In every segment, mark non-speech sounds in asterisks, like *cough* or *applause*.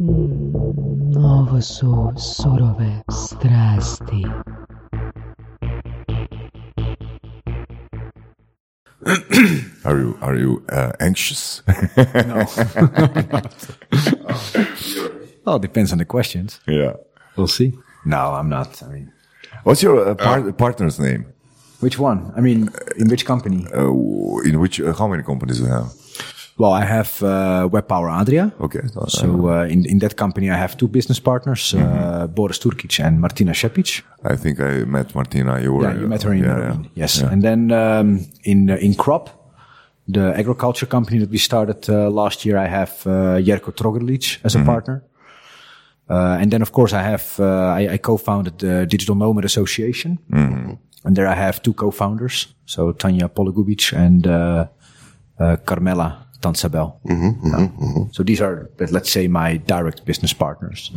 Ovo su surove strasti. Are you are you uh, anxious? *laughs* Well, it depends on the questions. yeah. We'll see. No, I'm not. I mean, What's your uh, par- partner's name? which one? I mean, in which company? Uh, in which uh, how many companies do you have? Well, I have uh, Web Power Adria. Okay. so, uh, uh, in in that company, I have two business partners, uh, Boris Turkic and Martina Shepic. I think I met Martina. You were Yeah, you met her in yeah, yeah. Yes, and then um, in uh, in Crop, the agriculture company that we started uh, last year, I have uh, Jerko Trogerlic as a partner. Uh, and then, of course, I have uh, I, I co-founded the Digital Nomad Association, and there I have two co-founders, so Tanya Pologubic and uh, uh, Carmela Tansabel. Uh, So these are, let's say, my direct business partners.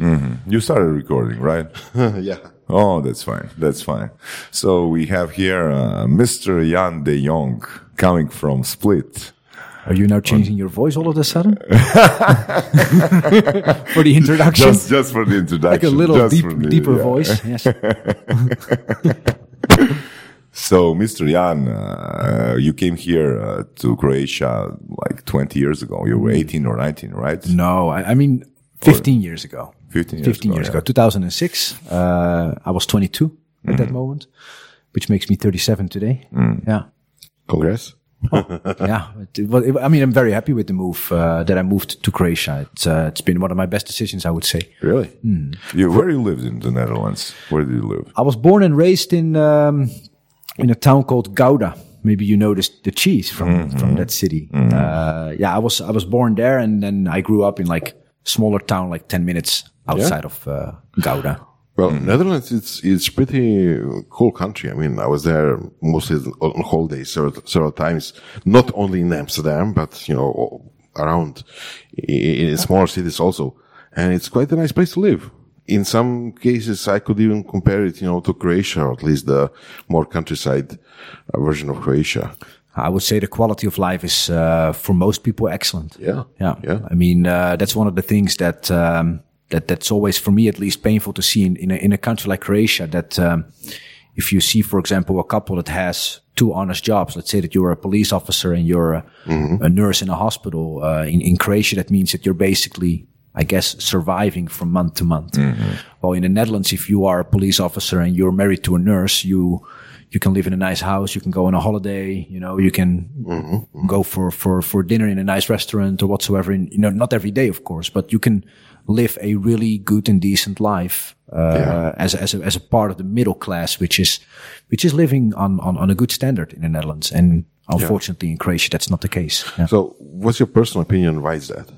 You started recording, right? *laughs* yeah. Oh, that's fine. That's fine. So we have here uh, Mr. Jan de Jong coming from Split. Are you now changing your voice all of a sudden *laughs* for the *laughs* introduction? Just, just for the introduction. like a little deep, the- deeper yeah. voice. Yes. So, Mr. Jan, uh, you came here uh, to Croatia like 20 years ago. You Mm. were 18 or 19, right? No, I, I mean, 15 years ago. 15 years 15 ago, years yeah. 2006. Uh, I was 22 at Mm-hmm. that moment, which makes me 37 today. Mm. Yeah. Congrats. yeah. It, well, it- I mean, I'm very happy with the move, uh, that I moved to Croatia. It's, uh, it's been one of my best decisions, I would say. Really? You, where you lived in the Netherlands? Where did you live? I was born and raised in, um, in a town called Gouda. Maybe you noticed the cheese from, Mm-hmm. from that city. Uh, yeah, I was, I was born there and then I grew up in like smaller town, like 10 minutes outside of, uh, Gouda. Well, Netherlands, it's it's pretty cool country. I mean, I was there mostly on holidays several, several times, not only in Amsterdam, but, you know, around in smaller cities also. And it's quite a nice place to live. In some cases, I could even compare it, you know, to Croatia, or at least the more countryside uh, version of Croatia. I would say the quality of life is, uh, for most people excellent. Yeah. Yeah. Yeah. I mean, uh, that's one of the things that, um, that, that's always for me at least painful to see in, in a, in a country like Croatia that, um, if you see, for example, a couple that has two honest jobs, let's say that you're a police officer and you're a, a nurse in a hospital, uh, in, in Croatia, that means that you're basically, I guess, surviving from month to month. Well, in the Netherlands, if you are a police officer and you're married to a nurse, you, you can live in a nice house, you can go on a holiday, you know, you can go for, for, for dinner in a nice restaurant or whatsoever. In, you know, not every day, of course, but you can live a really good and decent life, uh, as, a- as a, as a part of the middle class, which is, which is living on, on, on a good standard in the Netherlands. And unfortunately in Croatia, that's not the case. Yeah. So what's your personal opinion? Why is that?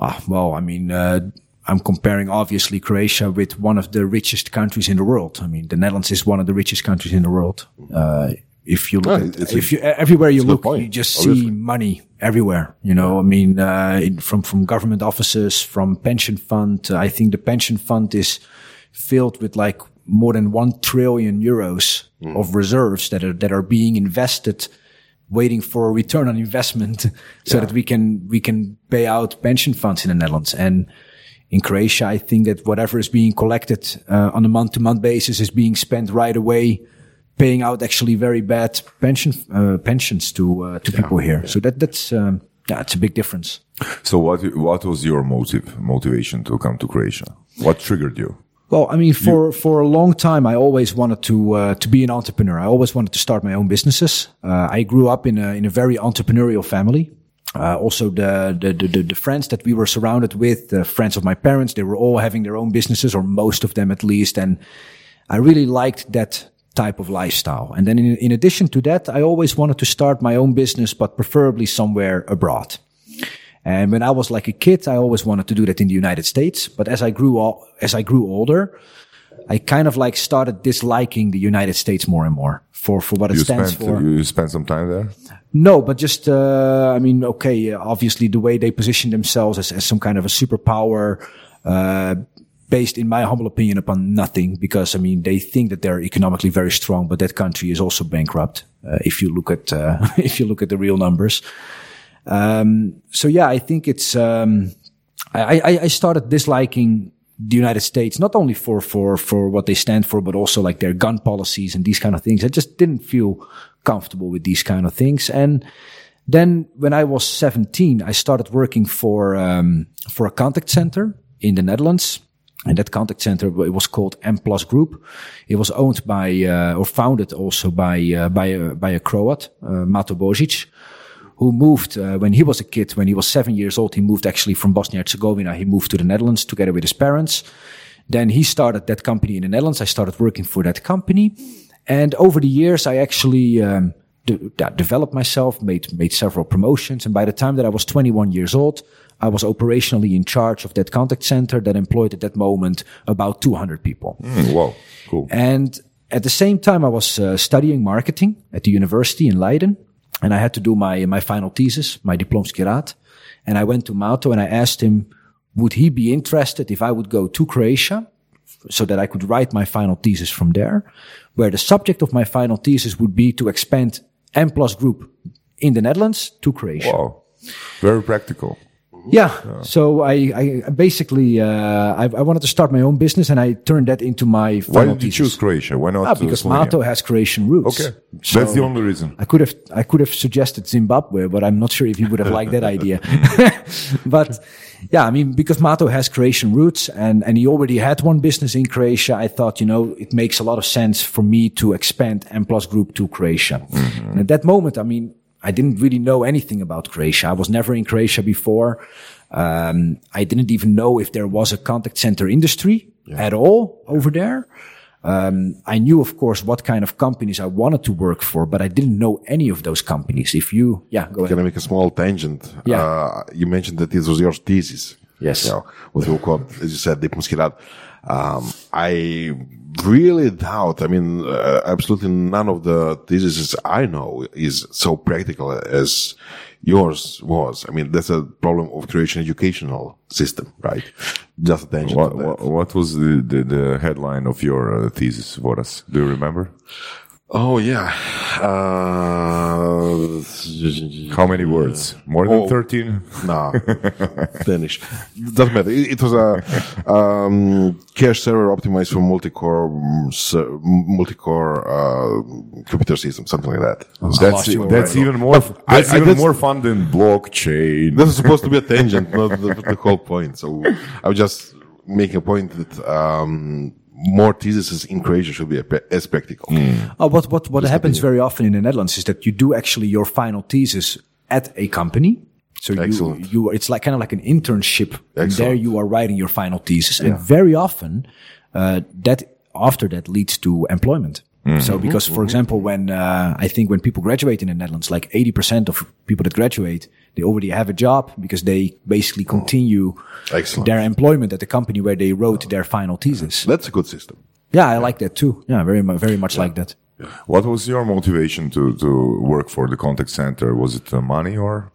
Ah, well, I mean, uh, I'm comparing obviously Croatia with one of the richest countries in the world. I mean, the Netherlands is one of the richest countries in the world. Uh, if you look Ah, at, it's a- you, everywhere you it's a good look, point, you just obviously. see money everywhere. You know, I mean, uh, in, from, from government offices, from pension fund. I think the pension fund is filled with like more than one trillion euros Hmm. of reserves that are, that are being invested waiting for a return on investment *laughs* so that we can, we can pay out pension funds in the Netherlands. And in Croatia, I think that whatever is being collected uh, on a month to month basis is being spent right away, paying out actually very bad pension, uh, pensions to, uh, to people here. So that, that's, um, yeah, it's a big difference. So, what what was your motive motivation to come to Croatia? What triggered you? Well, I mean, for, for a long time, I always wanted to, uh, to be an entrepreneur. I always wanted to start my own businesses. Uh, I grew up in a, in a very entrepreneurial family. Uh, also the, the, the, the friends that we were surrounded with, the friends of my parents, they were all having their own businesses or most of them at least. And I really liked that type of lifestyle. And then in, in addition to that, I always wanted to start my own business, but preferably somewhere abroad. And when I was like a kid, I always wanted to do that in the United States. But as I grew o- as I grew older, I kind of like started disliking the United States more and more for, for what it You stands spent for. you spent some time there. No, but just, uh, I mean, okay, obviously the way they position themselves as, as some kind of a superpower, uh, based in my humble opinion upon nothing because I mean, they think that they're economically very strong, but that country is also bankrupt. Uh, if you look at, uh, *laughs* if you look at the real numbers. Um, so yeah, I think it's, um, I, I, I started disliking the United States, not only for, for, for what they stand for, but also like their gun policies and these kind of things. I just didn't feel comfortable with these kind of things. And then when I was 17, I started working for, um, for a contact center in the Netherlands. And that contact center, it was called M Plus Group. It was owned by, uh, or founded also by, uh, by a, by a Croat, uh, Mato Božić who moved uh, when he was a kid, when he was seven years old. He moved actually from Bosnia Herzegovina. He moved to the Netherlands together with his parents. Then he started that company in the Netherlands. I started working for that company. And over the years, I actually um, de- developed myself, made, made several promotions. And by the time that I was 21 years old, I was operationally in charge of that contact center that employed at that moment about 200 people. Mm, wow, cool. And at the same time, I was uh, studying marketing at the university in Leiden and I had to do my my final thesis, my diplomski Rad. And I went to Mato and I asked him, would he be interested if I would go to Croatia so that I could write my final thesis from there, where the subject of my final thesis would be to expand M Plus Group in the Netherlands to Croatia. Wow, very practical. Yeah. So I, I basically, uh, I, I, wanted to start my own business and I turned that into my Why did you choose Croatia? Why not? Ah, because Mato has Croatian roots. Okay. So That's the only reason. I could have, I could have suggested Zimbabwe, but I'm not sure if he would have liked that idea. *laughs* *laughs* but yeah, I mean, because Mato has Croatian roots and, and he already had one business in Croatia, I thought, you know, it makes a lot of sense for me to expand M Plus Group to Croatia. Mm-hmm. And at that moment, I mean, I didn't really know anything about Croatia. I was never in Croatia before. Um, I didn't even know if there was a contact center industry yeah. at all over there. Um, I knew, of course, what kind of companies I wanted to work for, but I didn't know any of those companies. If you, yeah, go ahead. Can I make a small tangent? Yeah. Uh, you mentioned that this was your thesis. Yes. You know, what you call, as you said, diplomski rad. Um, I really doubt. I mean, uh, absolutely none of the theses I know is so practical as yours was. I mean, that's a problem of Croatian educational system, right? Just attention. What, what, what, was the, the, the, headline of your uh, thesis, Voras? Do you remember? Oh yeah. Uh, How many words? More than oh, thirteen? Nah, *laughs* Danish. Doesn't matter. It, it was a um, cache server optimized for multi-core, multi-core uh, computer system, something like that. That's that's even more. That's I, even I, that's, more fun than blockchain. This is supposed to be a tangent, not the, the, whole point. So I was just making a point that. Um, more theses in Croatia should be as practical. Mm. Oh, what what what happens very often in the Netherlands is that you do actually your final thesis at a company. So Excellent. you you it's like kind of like an internship. And there you are writing your final thesis, yeah. and very often uh, that after that leads to employment. Mm-hmm. So because, for mm-hmm. example, when uh, I think when people graduate in the Netherlands, like 80% of people that graduate, they already have a job because they basically oh. continue Excellent. their employment at the company where they wrote their final thesis. That's a good system. Yeah, I like that too. Yeah, very, very much yeah. like that. What was your motivation to, to work for the contact center? Was it uh, money or?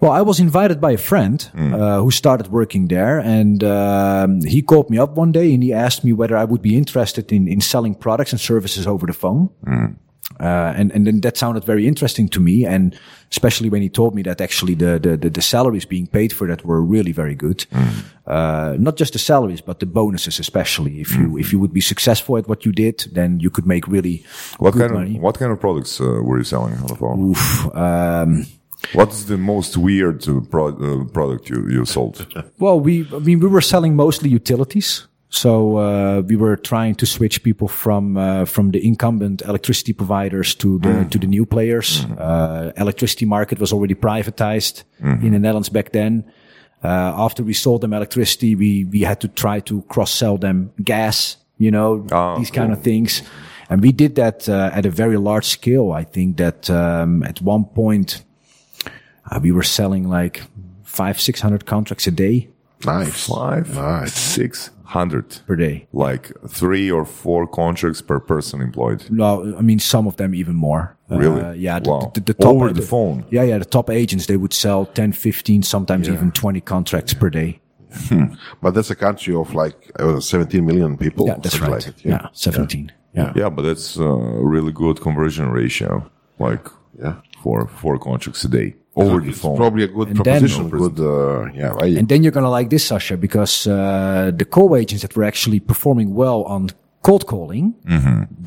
Well, I was invited by a friend mm. uh, who started working there, and um, he called me up one day and he asked me whether I would be interested in, in selling products and services over the phone. Mm. Uh, and and then that sounded very interesting to me, and especially when he told me that actually the the the, the salaries being paid for that were really very good. Mm. Uh, not just the salaries, but the bonuses, especially. If you mm. if you would be successful at what you did, then you could make really what kind money. of what kind of products uh, were you selling on the phone? Oof, um, what is the most weird uh, pro uh, product you you sold? *laughs* well, we I mean we were selling mostly utilities. So uh, we were trying to switch people from uh, from the incumbent electricity providers to the mm. to the new players. Mm. Uh, electricity market was already privatized mm. in the Netherlands back then. Uh, after we sold them electricity, we we had to try to cross sell them gas. You know oh, these kind cool. of things, and we did that uh, at a very large scale. I think that um, at one point uh, we were selling like five six hundred contracts a day. Nice, five, nice. six hundred per day. Like three or four contracts per person employed. No, I mean some of them even more. Really? Uh, yeah. The, wow. the, the, top over the, the, phone. Yeah, yeah. The top agents they would sell 10, 15, sometimes yeah. even twenty contracts per day. Hmm. But that's a country of like uh, 17 million people. Yeah, that's right. Like it, yeah. yeah. 17. Yeah. yeah. but that's a really good conversion ratio. Like, yeah, for four contracts a day. Over the It's phone. probably a good And then- proposition. good, uh, yeah, right. And then you're going to like this, Sasha, because uh, the co agents that were actually performing well on cold calling,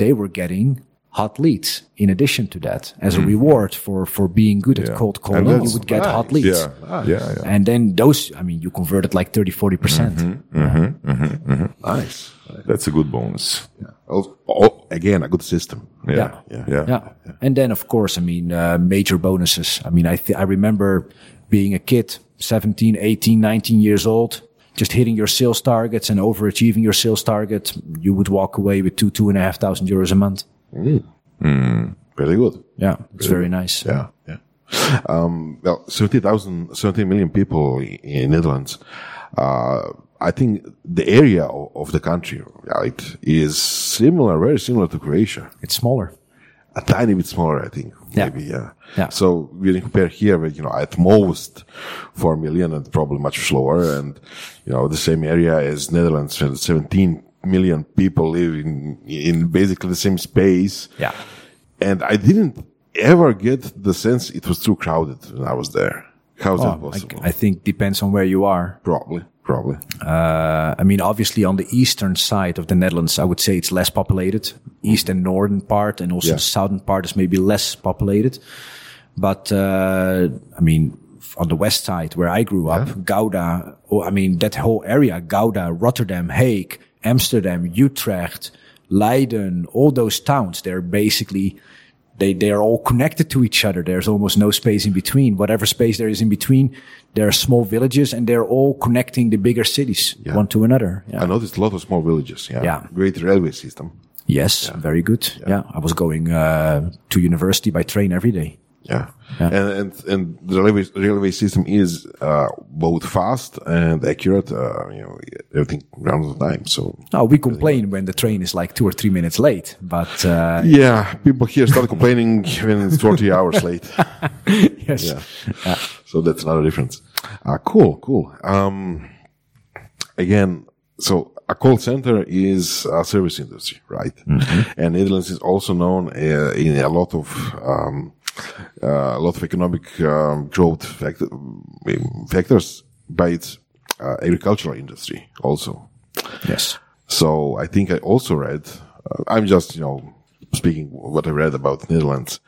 they were getting hot leads in addition to that as a hmm. reward for, for being good at cold calling. You would get nice. hot leads. yeah, yeah, yeah. And then those, I mean, you converted like 30, 40%. percent mm-hmm, mm-hmm, mm-hmm, nice. That's a good bonus. Oh, oh, again, a good system. Yeah, Yeah. yeah. Yeah. And then, of course, I mean, uh, major bonuses. I mean, I, th- I remember being a kid, 17, 18, 19 years old, just hitting your sales targets and overachieving your sales target. You would walk away with two, two and a half thousand euros a month. Very good. Yeah. It's very nice. Yeah, yeah. Um, well, 70,000, 70 million people in Netherlands. Uh, I think the area of, of the country, right, is similar, very similar to Croatia. It's smaller. A tiny bit smaller, I think. Yeah. Maybe, yeah. Yeah. So we compare here with, you know, at most 4 million and probably much slower and, you know, the same area as Netherlands, 17 million people live in, in basically the same space. Yeah. And I didn't ever get the sense it was too crowded when I was there. How's that Oh, I, possible? I think depends on where you are. probably, probably. Uh, I mean, obviously on the eastern side of the Netherlands, I would say it's less populated. East and northern part and also Yeah. the southern part is maybe less populated. But, uh, I mean, on the west side where I grew up, Gouda, oh, I mean, that whole area, Gouda, Rotterdam, Hague, Amsterdam, Utrecht, Leiden, all those towns, they're basically, they, they're all connected to each other. There's almost no space in between. Whatever space there is in between, there are small villages and they're all connecting the bigger cities one to another. Yeah. I noticed a lot of small villages. Yeah. Yeah. Great railway system. Yes, very good. Yeah. I was going uh, to university by train every day. Yeah. And, and, and the railway, railway system is, uh, both fast and accurate, uh, you know, everything around the time. So, Now we complain when the train is like two or three minutes late, but uh, yeah, people here start complaining when it's 40 *laughs* hours late. *laughs* yes, Yeah. So that's another difference. Uh, cool, cool. Um, again, so a call center is a service industry, right? And Netherlands is also known uh, in a lot of um, uh, a lot of economic um, growth factor, factors by its uh, agricultural industry also. yes, So I think I also read, uh, I'm just, you know, speaking what I read about Netherlands,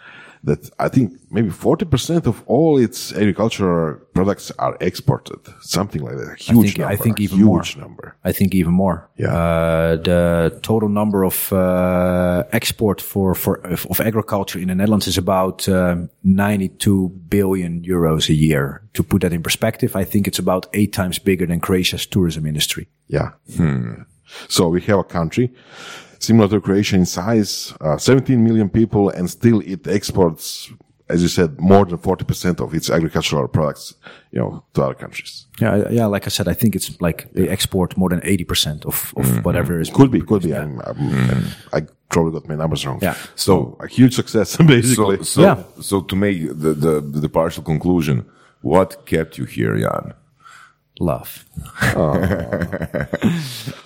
that I think maybe 40% of all its agricultural products are exported. Something like that. A huge think- I number. think even huge more. number. I think even more. Yeah. Uh, the total number of uh, export for for of, agriculture in the Netherlands is about um, 92 billion euros a year. To put that in perspective, I think it's about eight times bigger than Croatia's tourism industry. Yeah. So we have a country similar to Croatia in size, uh, 17 million people, and still it exports, as you said, more than 40% of its agricultural products, you know, to other countries. Yeah, yeah. Like I said, I think it's like they export more than 80 percent of of whatever is Could be, could be. I'm, I'm, I probably got my numbers wrong. Yeah. So a huge success, *laughs* basically. So, so, Yeah. so to make the, the, the partial conclusion, what kept you here, Jan? Love. *laughs*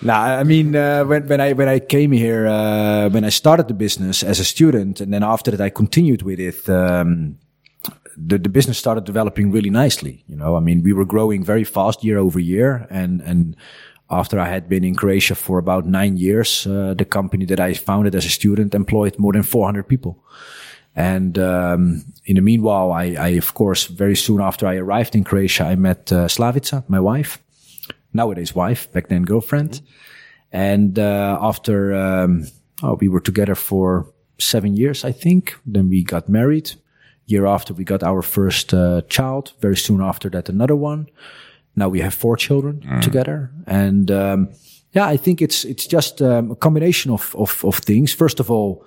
nah, I mean, uh, when when I when I came here, uh, when I started the business as a student, and then after that I continued with it. Um, the, the business started developing really nicely. You know, I mean, we were growing very fast year over year, and and after I had been in Croatia for about nine years, uh, the company that I founded as a student employed more than 400 people. And um, in the meanwhile, I, I, of course, very soon after I arrived in Croatia, I met uh, Slavica, my wife, nowadays wife, back then girlfriend. And uh, after um, oh, we were together for seven years, I think. Then we got married. Year after, we got our first uh, child. Very soon after that, another one. Now we have four children together, and um, yeah, I think it's it's just um, a combination of, of of things. First of all,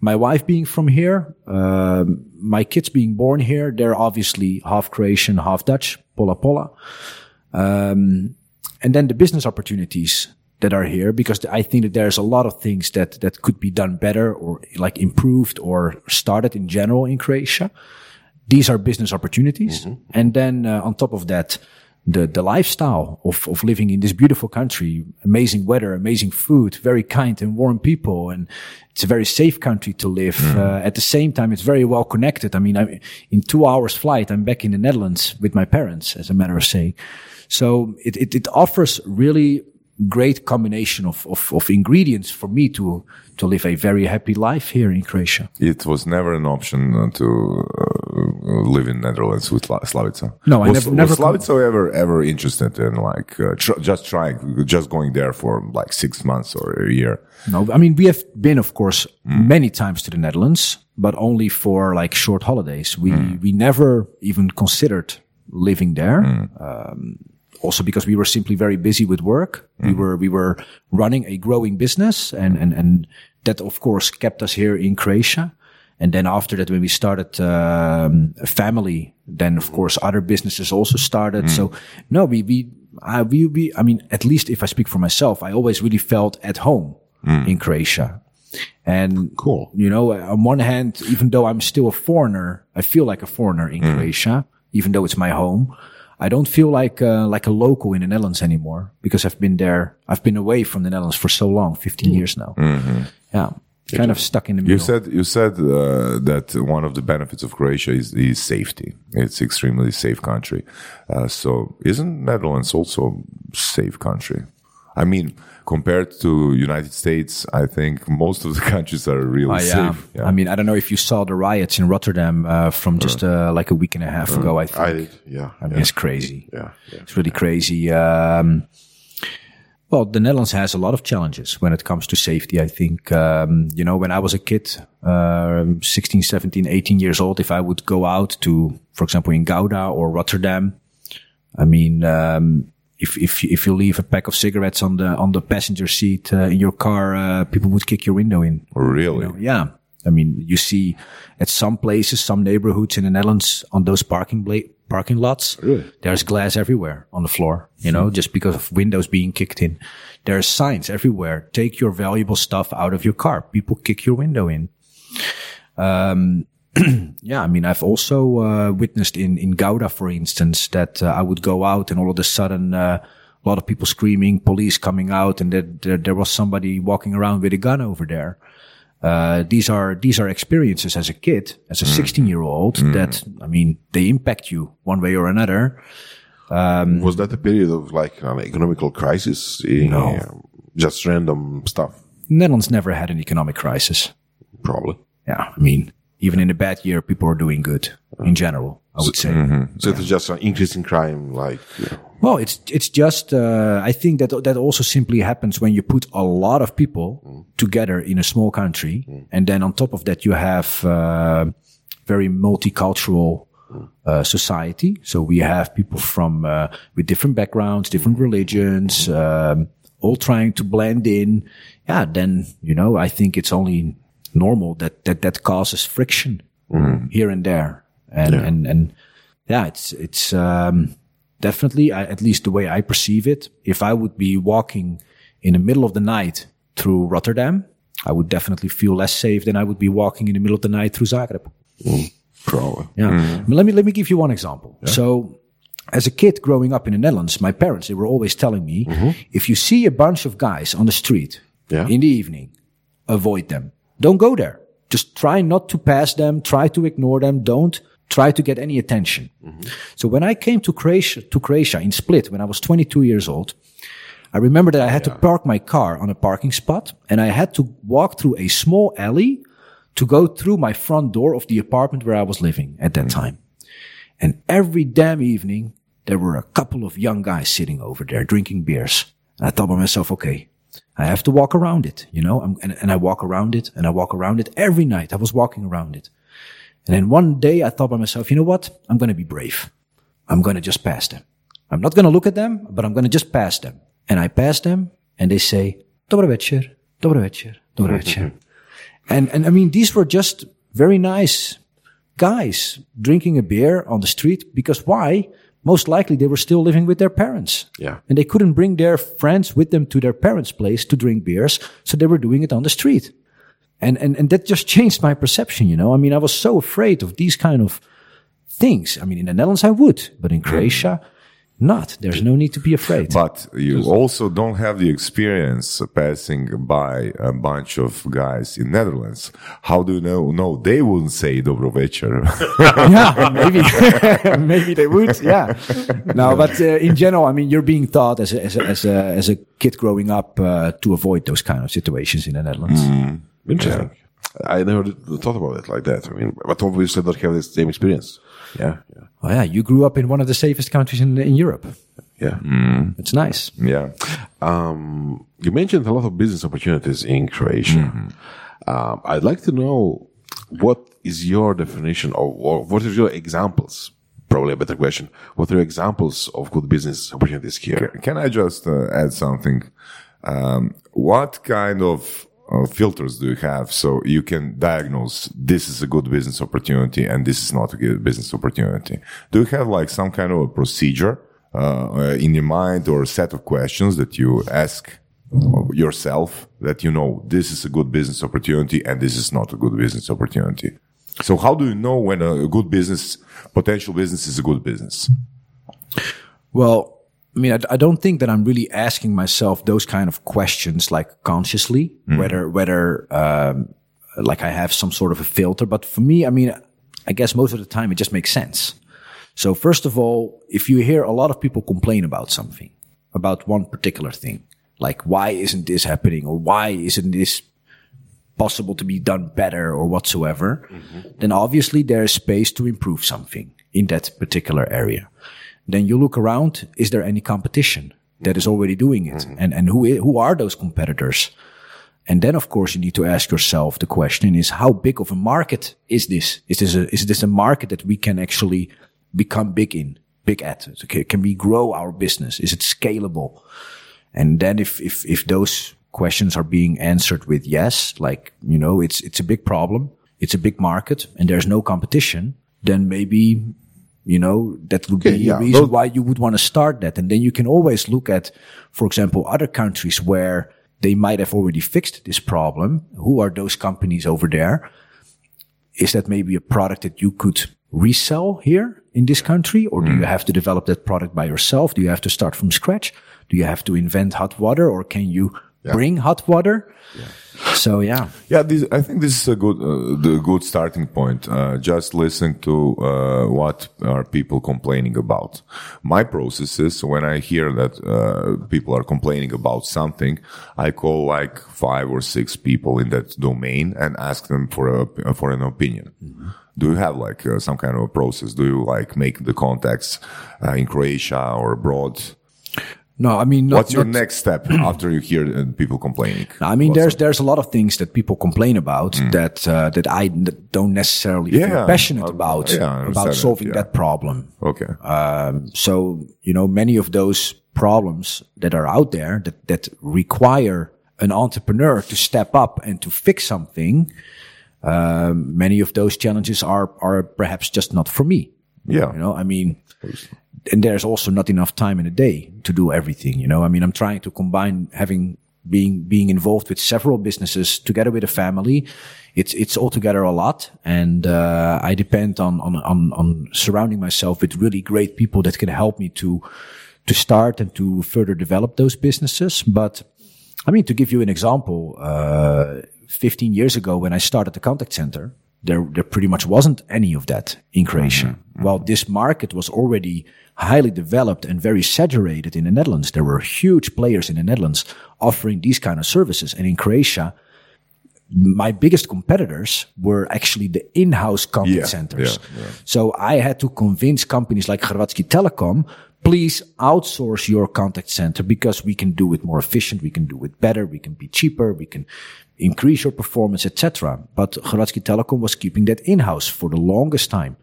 my wife being from here, um, my kids being born here, they're obviously half Croatian, half Dutch, Pola Pola. Um, and then the business opportunities that are here, because I think that there's a lot of things that, that could be done better or like improved or started in general in Croatia. These are business opportunities. And then uh, on top of that, the, the lifestyle of, of living in this beautiful country, amazing weather, amazing food, very kind and warm people. And it's a very safe country to live. Uh, at the same time, it's very well connected. I mean, I'm, in two hours flight, I'm back in the Netherlands with my parents, as a matter of saying. So it, it, it offers really great combination of, of, of ingredients for me to, to live a very happy life here in Croatia. It was never an option uh, to uh, live in Netherlands with La- Slavica. No, I never- never Was Slavica ever ever interested in like uh, tr- just trying, just going there for like six months or a year? No, I mean, we have been, of course, many times to the Netherlands, but only for like short holidays. We, we never even considered living there. Um, also because we were simply very busy with work. We were, we were running a growing business and, and, and that of course kept us here in Croatia. And then after that, when we started um, a family, then of course other businesses also started. So no, we we uh, we we. I mean, at least if I speak for myself, I always really felt at home in Croatia. And Cool. you know, on one hand, even though I'm still a foreigner, I feel like a foreigner in Croatia, even though it's my home. I don't feel like uh, like a local in the Netherlands anymore because I've been there. I've been away from the Netherlands for so long, 15 years now. Yeah, kind of stuck in the middle. You said you said uh, that one of the benefits of Croatia is, is safety. It's extremely safe country. Uh, so isn't Netherlands also safe country? I mean, compared to United States, I think most of the *laughs* countries are really Oh, yeah. safe. Yeah. I mean, I don't know if you saw the riots in Rotterdam uh, from just uh, like a week and a half ago. I think. I did. Yeah. I mean, yeah. it's crazy. Yeah. yeah. It's really crazy. Um, well, the Netherlands has a lot of challenges when it comes to safety. I think, um, you know, when I was a kid, um 16, 17, 18 years old, if I would go out to, for example, in Gouda or Rotterdam, I mean, um, if, if, if you leave a pack of cigarettes on the, on the passenger seat uh, in your car, uh, people would kick your window in. really? You know, yeah. I mean, you see at some places, some neighborhoods in the Netherlands on those parking bla- parking lots, there's glass everywhere on the floor, you know, just because of windows being kicked in. There are signs everywhere. Take your valuable stuff out of your car. People kick your window in. Um, *clears throat* yeah, I mean, I've also uh, witnessed in in Gouda, for instance, that uh, I would go out and all of a sudden uh, a lot of people screaming, police coming out, and that there, there was somebody walking around with a gun over there. Uh, these are these are experiences as a kid, as a 16 year old, that I mean, they impact you one way or another. Was that a period of like an economical crisis? No. just random stuff, Netherlands never had an economic crisis. probably. Yeah, I mean, even in a bad year, people are doing good in general. I would say. So it was just an increase in crime, like you know, Well, it's it's just uh, I think that that also simply happens when you put a lot of people together in a small country, and then on top of that you have uh, very multicultural uh, society. So we have people from uh, with different backgrounds, different religions, um, all trying to blend in. Yeah, then you know I think it's only normal that that that causes friction mm-hmm. here and there, and and and yeah, it's it's. Um, definitely I, at least the way i perceive it if i would be walking in the middle of the night through rotterdam i would definitely feel less safe than i would be walking in the middle of the night through zagreb. Mm, probably. yeah. But let me let me give you one example. So as a kid growing up in the netherlands my parents they were always telling me mm-hmm. if you see a bunch of guys on the street Yeah. in the evening avoid them don't go there. Just try not to pass them. Try to ignore them. Don't try to get any attention. Mm-hmm. So when I came to Croatia, to Croatia in Split when I was 22 years old, I remember that I had to park my car on a parking spot and I had to walk through a small alley to go through my front door of the apartment where I was living at that mm-hmm. time. And every damn evening, there were a couple of young guys sitting over there drinking beers. And I thought by myself, okay, I have to walk around it, you know, I'm, and, and I walk around it and I walk around it every night. I was walking around it. And then one day I thought by myself, you know what? I'm going to be brave. I'm going to just pass them. I'm not going to look at them, but I'm going to just pass them. And I pass them and they say, Dobro večer, dobro večer, dobro mm-hmm. večer. And, and I mean, these were just very nice guys drinking a beer on the street because why? Most likely they were still living with their parents. Yeah. And they couldn't bring their friends with them to their parents' place to drink beers. So they were doing it on the street. And, and, and that just changed my perception, you know? I mean, I was so afraid of these kind of things. I mean, in the Netherlands, I would, but in Croatia, not. There's no need to be afraid. But you also don't have the experience passing by a bunch of guys in Netherlands. How do you know? No, they wouldn't say dobro večer. *laughs* yeah, maybe, *laughs* maybe they would. Yeah. No, but uh, in general, I mean, you're being taught as a, as a, as a, as a kid growing up uh, to avoid those kind of situations in the Netherlands. Interesting. I never thought about it like that. I mean, but obviously don't have the same experience. Yeah, yeah, Oh yeah, you grew up in one of the safest countries in in Europe. yeah. It's nice. yeah. Um, you mentioned a lot of business opportunities in Croatia. Um, I'd like to know what is your definition of, or what are your examples? Probably a better question. What are your examples of good business opportunities here? Can I just uh, add something? Um, what kind of uh, filters do you have so you can diagnose this is a good business opportunity and this is not a good business opportunity? Do you have like some kind of a procedure uh, in your mind or a set of questions that you ask yourself that you know this is a good business opportunity and this is not a good business opportunity? So how do you know when a good business, potential business is a good business? Well, I mean, I, I don't think that I'm really asking myself those kind of questions like consciously, whether whether um, like I have some sort of a filter. But for me, I mean, I guess most of the time it just makes sense. So first of all, if you hear a lot of people complain about something, about one particular thing, like why isn't this happening or why isn't this possible to be done better or whatsoever, then obviously there is space to improve something in that particular area. Then you look around, is there any competition that is already doing it? Mm-hmm. And, and who, who are those competitors? And then, of course, you need to ask yourself the question is how big of a market is this? Is this a, is this a market that we can actually become big in, big at? Okay, Can we grow our business? Is it scalable? And then if, if, if those questions are being answered with yes, like, you know, it's, it's a big problem. It's a big market and there's no competition. Then maybe, you know, that would be yeah, a reason why you would want to start that. And then you can always look at, for example, other countries where they might have already fixed this problem. Who are those companies over there? Is that maybe a product that you could resell here in this country? Or do you hmm. have to develop that product by yourself? Do you have to start from scratch? Do you have to invent hot water or can you bring hot water? So yeah. Yeah, this, I think this is a good, uh, the good starting point. Uh, just listen to uh, what are people complaining about. My process is when I hear that uh, people are complaining about something, I call like five or six people in that domain and ask them for a for an opinion. Do you have like uh, some kind of a process? Do you like make the contacts uh, in Croatia or abroad? No, I mean, not, What's your not- next step *clears throat* after you hear uh, people complaining? I mean, there's there's a lot of things that people complain about that uh, that I don't necessarily feel Mm. Passionate uh, about yeah, about solving yeah. that problem. Okay. Um, so you know, many of those problems that are out there that that require an entrepreneur to step up and to fix something. Um, many of those challenges are are perhaps just not for me. yeah. You know, I mean, and there's also not enough time in a day to do everything. You know, I mean, I'm trying to combine having being being involved with several businesses together with a family. It's it's altogether a lot, and uh, I depend on, on on on surrounding myself with really great people that can help me to to start and to further develop those businesses. But I mean, to give you an example, uh, 15 years ago when I started the contact center, there, there pretty much wasn't any of that in Croatia. While this market was already highly developed and very saturated in the Netherlands, there were huge players in the Netherlands offering these kind of services. And in Croatia, my biggest competitors were actually the in-house contact Yeah, centers. yeah, yeah. So I had to convince companies like Hrvatski Telekom, please outsource your contact center because we can do it more efficient, we can do it better, we can be cheaper, we can increase your performance, etc. But Hrvatski Telekom was keeping that in-house for the longest time.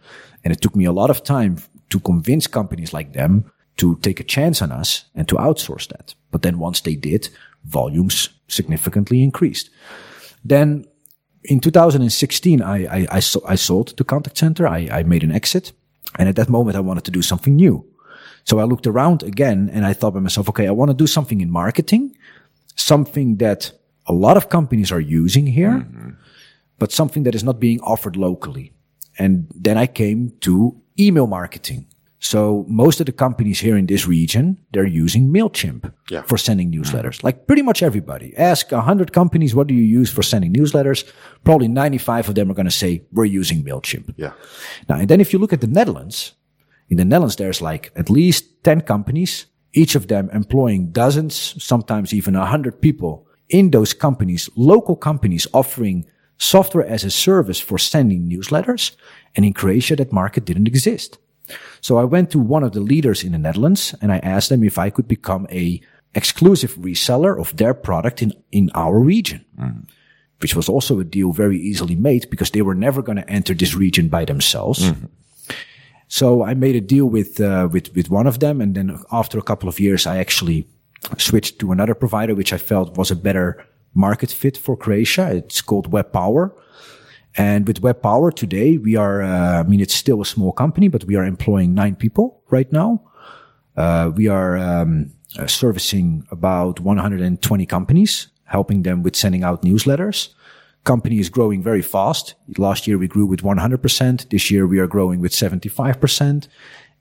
And it took me a lot of time to convince companies like them to take a chance on us and to outsource that. But then once they did, volumes significantly increased. Then in 2016, I, I, I, so, I sold the contact center. I, I made an exit. And at that moment, I wanted to do something new. So I looked around again and I thought by myself, okay, I want to do something in marketing, something that a lot of companies are using here, mm-hmm. but something that is not being offered locally. And then I came to email marketing. So most of the companies here in this region, they're using MailChimp Yeah. for sending newsletters. Like pretty much everybody. Ask 100 companies, what do you use for sending newsletters? Probably 95 of them are going to say, we're using MailChimp. Yeah. Now, and then if you look at the Netherlands, in the Netherlands, there's like at least 10 companies, each of them employing dozens, sometimes even 100 people in those companies, local companies offering software as a service for sending newsletters. And in Croatia, that market didn't exist. So I went to one of the leaders in the Netherlands and I asked them if I could become a exclusive reseller of their product in, in our region. Which was also a deal very easily made because they were never going to enter this region by themselves. So I made a deal with, uh, with, with one of them. And then after a couple of years, I actually switched to another provider, which I felt was a better market fit for Croatia. It's called Web Power. And with Web Power today, we are, uh, I mean, it's still a small company, but we are employing nine people right now. Uh, we are um, uh, servicing about 120 companies, helping them with sending out newsletters. Company is growing very fast. Last year we grew with 100%. This year we are growing with 75%.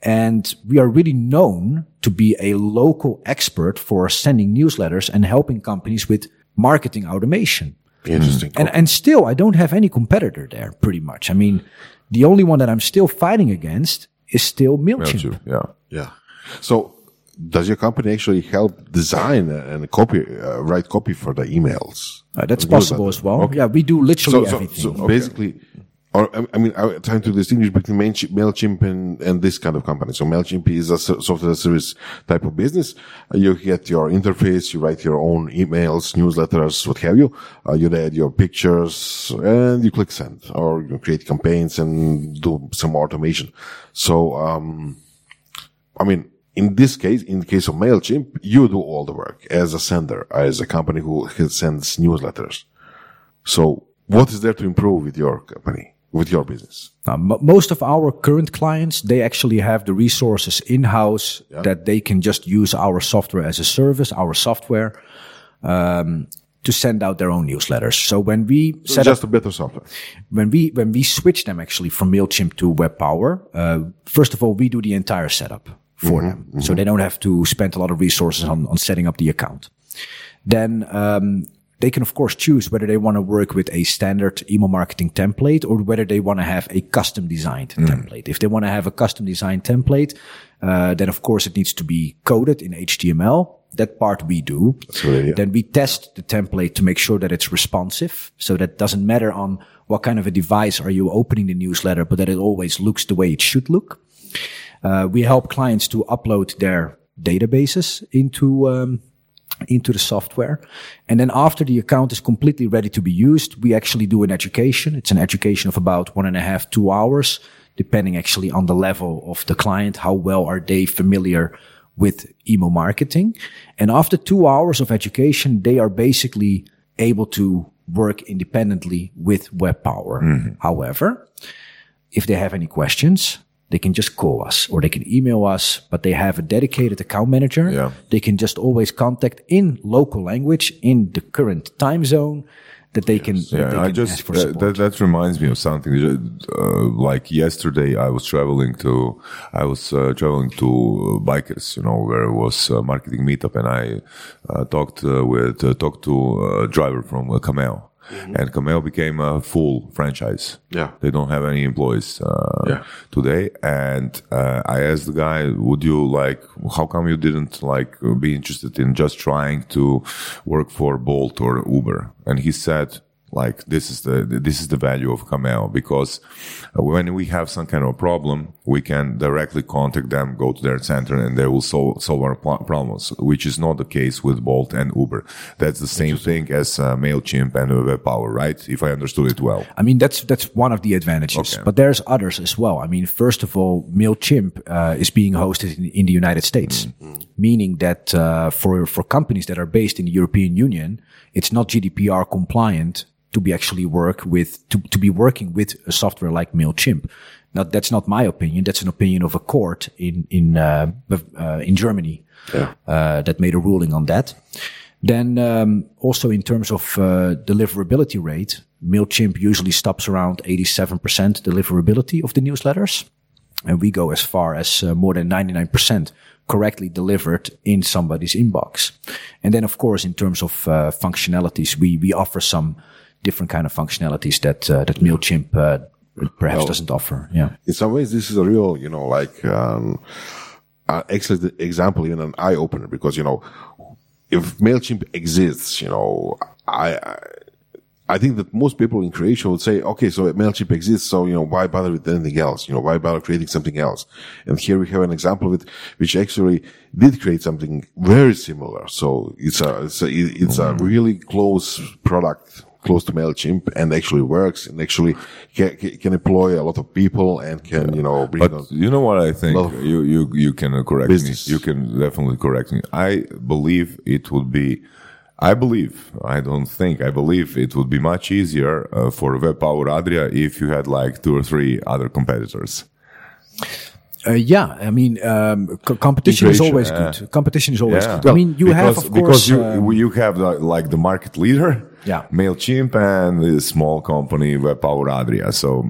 And we are really known to be a local expert for sending newsletters and helping companies with marketing automation. Interesting. And, and still, I don't have any competitor there pretty much. I mean, the only one that I'm still fighting against is still MailChimp. MailChimp, yeah. Yeah. So, does your company actually help design and copy, uh, write copy for the emails? Uh, that's possible newsletter? as well. Okay. Yeah, we do literally So, so, everything. so basically, or I- mean, I'm trying to distinguish between Mailchimp, and, and this kind of company. So Mailchimp is a software service type of business. Uh, You get your interface, you write your own emails, newsletters, what have you. Uh, you add your pictures and you click send or you create campaigns and do some automation. So, um, I mean, in this case, in the case of MailChimp, you do all the work as a sender, as a company who sends newsletters. So what is there to improve with your company, with your business? Now, m- most of our current clients, they actually have the resources in-house that they can just use our software as a service, our software, um, to send out their own newsletters. So when we So set just up, a better software. when we, when we switch them actually from MailChimp to WebPower, uh, first of all, we do the entire setup for them. So they don't have to spend a lot of resources on, on setting up the account. Then, um, they can of course choose whether they want to work with a standard email marketing template or whether they want to have a custom designed template. If they want to have a custom designed template, uh, then of course it needs to be coded in HTML. That part we do. good idea. Then we test the template to make sure that it's responsive. So that doesn't matter on what kind of a device are you opening the newsletter, but that it always looks the way it should look. Uh, we help clients to upload their databases into um, into the software, and then after the account is completely ready to be used, we actually do an education. It's an education of about one and a half two hours, depending actually on the level of the client. How well are they familiar with email marketing? And after two hours of education, they are basically able to work independently with Web Power. Mm-hmm. However, if they have any questions, they can just call us or they can email us, but they have a dedicated account manager. Yeah. They can just always contact in local language in the current time zone that they can, Yeah, they I can just that, that that reminds me of something. Uh, like yesterday, I was traveling to I was uh, traveling to bikers, you know, where it was a marketing meetup, and I uh, talked uh, with uh, talked to a driver from uh, Cammeo, and Cammeo became a full franchise. Yeah. they don't have any employees uh, Yeah. today, and uh, I asked the guy, "Would you like? How come you didn't like be interested in just trying to work for Bolt or Uber?" And he said, "Like this is the this is the value of Cammeo because when we have some kind of problem, we can directly contact them, go to their center, and they will solve solve our problems, which is not the case with Bolt and Uber. That's the same thing as uh, Mailchimp and Web Power, right? If I understood it well." I mean, that's that's one of the advantages, Okay. but there's others as well. I mean, first of all, Mailchimp uh, is being hosted in, in the United States, meaning that uh, for for companies that are based in the European Union, it's not GDPR compliant to be actually work with to to be working with a software like Mailchimp. Now, that's not my opinion. That's an opinion of a court in in uh, uh, in Germany uh, that made a ruling on that. Then um, also in terms of uh, deliverability rate, Mailchimp usually stops around 87% deliverability of the newsletters. and we go as far as uh, more than 99% correctly delivered in somebody's inbox. And then, of course, in terms of uh, functionalities, we we offer some different kind of functionalities that uh, that Mailchimp uh, perhaps Well- doesn't offer. Yeah. in some ways, this is a real, you know, like um, an excellent example, even an eye opener, because you know, if Mailchimp exists, you know, I. I I think that most people in Croatia would say, okay, so MailChimp exists, so, you know, why bother with anything else? You know, why bother creating something else? And here we have an example of it, which actually did create something very similar. So it's a, it's a, it's a really close product, close to MailChimp and actually works and actually can, can employ a lot of people and can, you know, bring But on. you know what I think? You you you can uh, correct business. me. You can definitely correct me. I believe it would be. I believe. I don't think. I believe it would be much easier uh, for Web Power Adria if you had like two or three other competitors. Uh, yeah, I mean, um, co- competition is always yeah. good. Competition is always Yeah. good. I mean, you have, Because- of because course, you um, you have the, like the market leader, Yeah. Mailchimp, and the small company Web Power Adria. So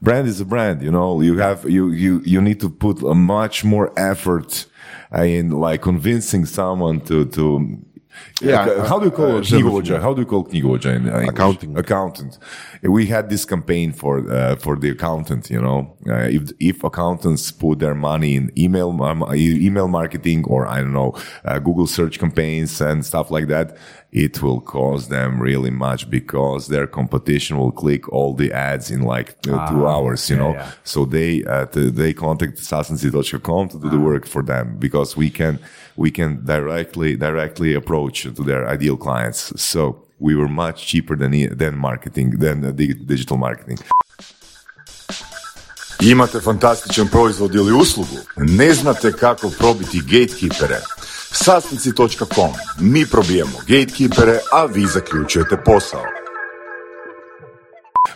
brand is a brand. You know, you have you you you need to put a much more effort in like convincing someone to to. Yeah, Uh, how do you call uh, knjigovođa? How do you call knjigovođa in uh, Accounting. Accountant. We had this campaign for uh, for the accountant. You know, uh, if if accountants put their money in email um, email marketing or I don't know uh, Google search campaigns and stuff like that, it will cost them really much because their competition will click all the ads in like uh, two hours. You yeah, know, yeah. so they uh, th- they contact sasansi.com to do the work for them because we can we can directly directly approach to their ideal clients. So we were much cheaper than e- than marketing than uh, di- digital marketing. Imate fantastičan proizvod ili uslugu? Ne znate kako probiti gatekeepere? Sasnici.com. Mi probijemo gatekeepere, a vi zaključujete posao.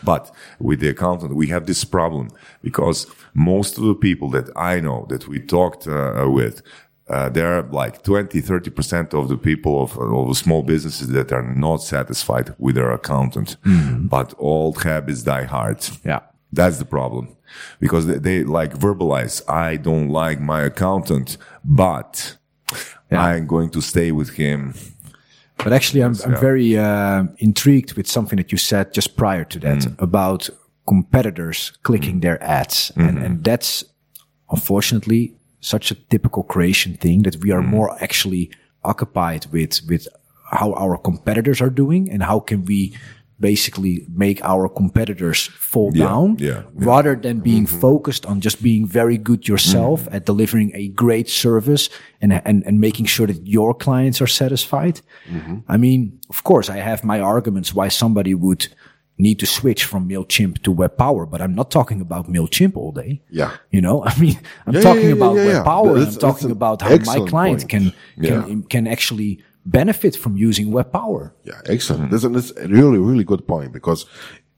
But with the accountant, we have this problem because most of the people that I know that we talked uh, with, uh, there are like 20, 30% of the people of, of small businesses that are not satisfied with their accountant. But old habits die hard. Yeah. That's the problem because they, they like verbalize, I don't like my accountant, but I'm going to stay with him. But actually, I'm, I'm yeah. very uh, intrigued with something that you said just prior to that Mm. about competitors clicking their ads. Mm-hmm. And, and that's unfortunately such a typical creation thing that we are Mm. more actually occupied with, with how our competitors are doing and how can we basically make our competitors fall Yeah, down yeah, yeah. rather than being Mm-hmm. focused on just being very good yourself at delivering a great service and, and, and making sure that your clients are satisfied. Mm-hmm. I mean, of course, I have my arguments why somebody would need to switch from MailChimp to Web Power, but I'm not talking about MailChimp all day. Yeah. You know, *laughs* I mean, I'm talking about Web. Power. I'm talking about how my client point. can, can, can actually benefit from using Web Power. Yeah, excellent. That's, a, that's a really, really good point because,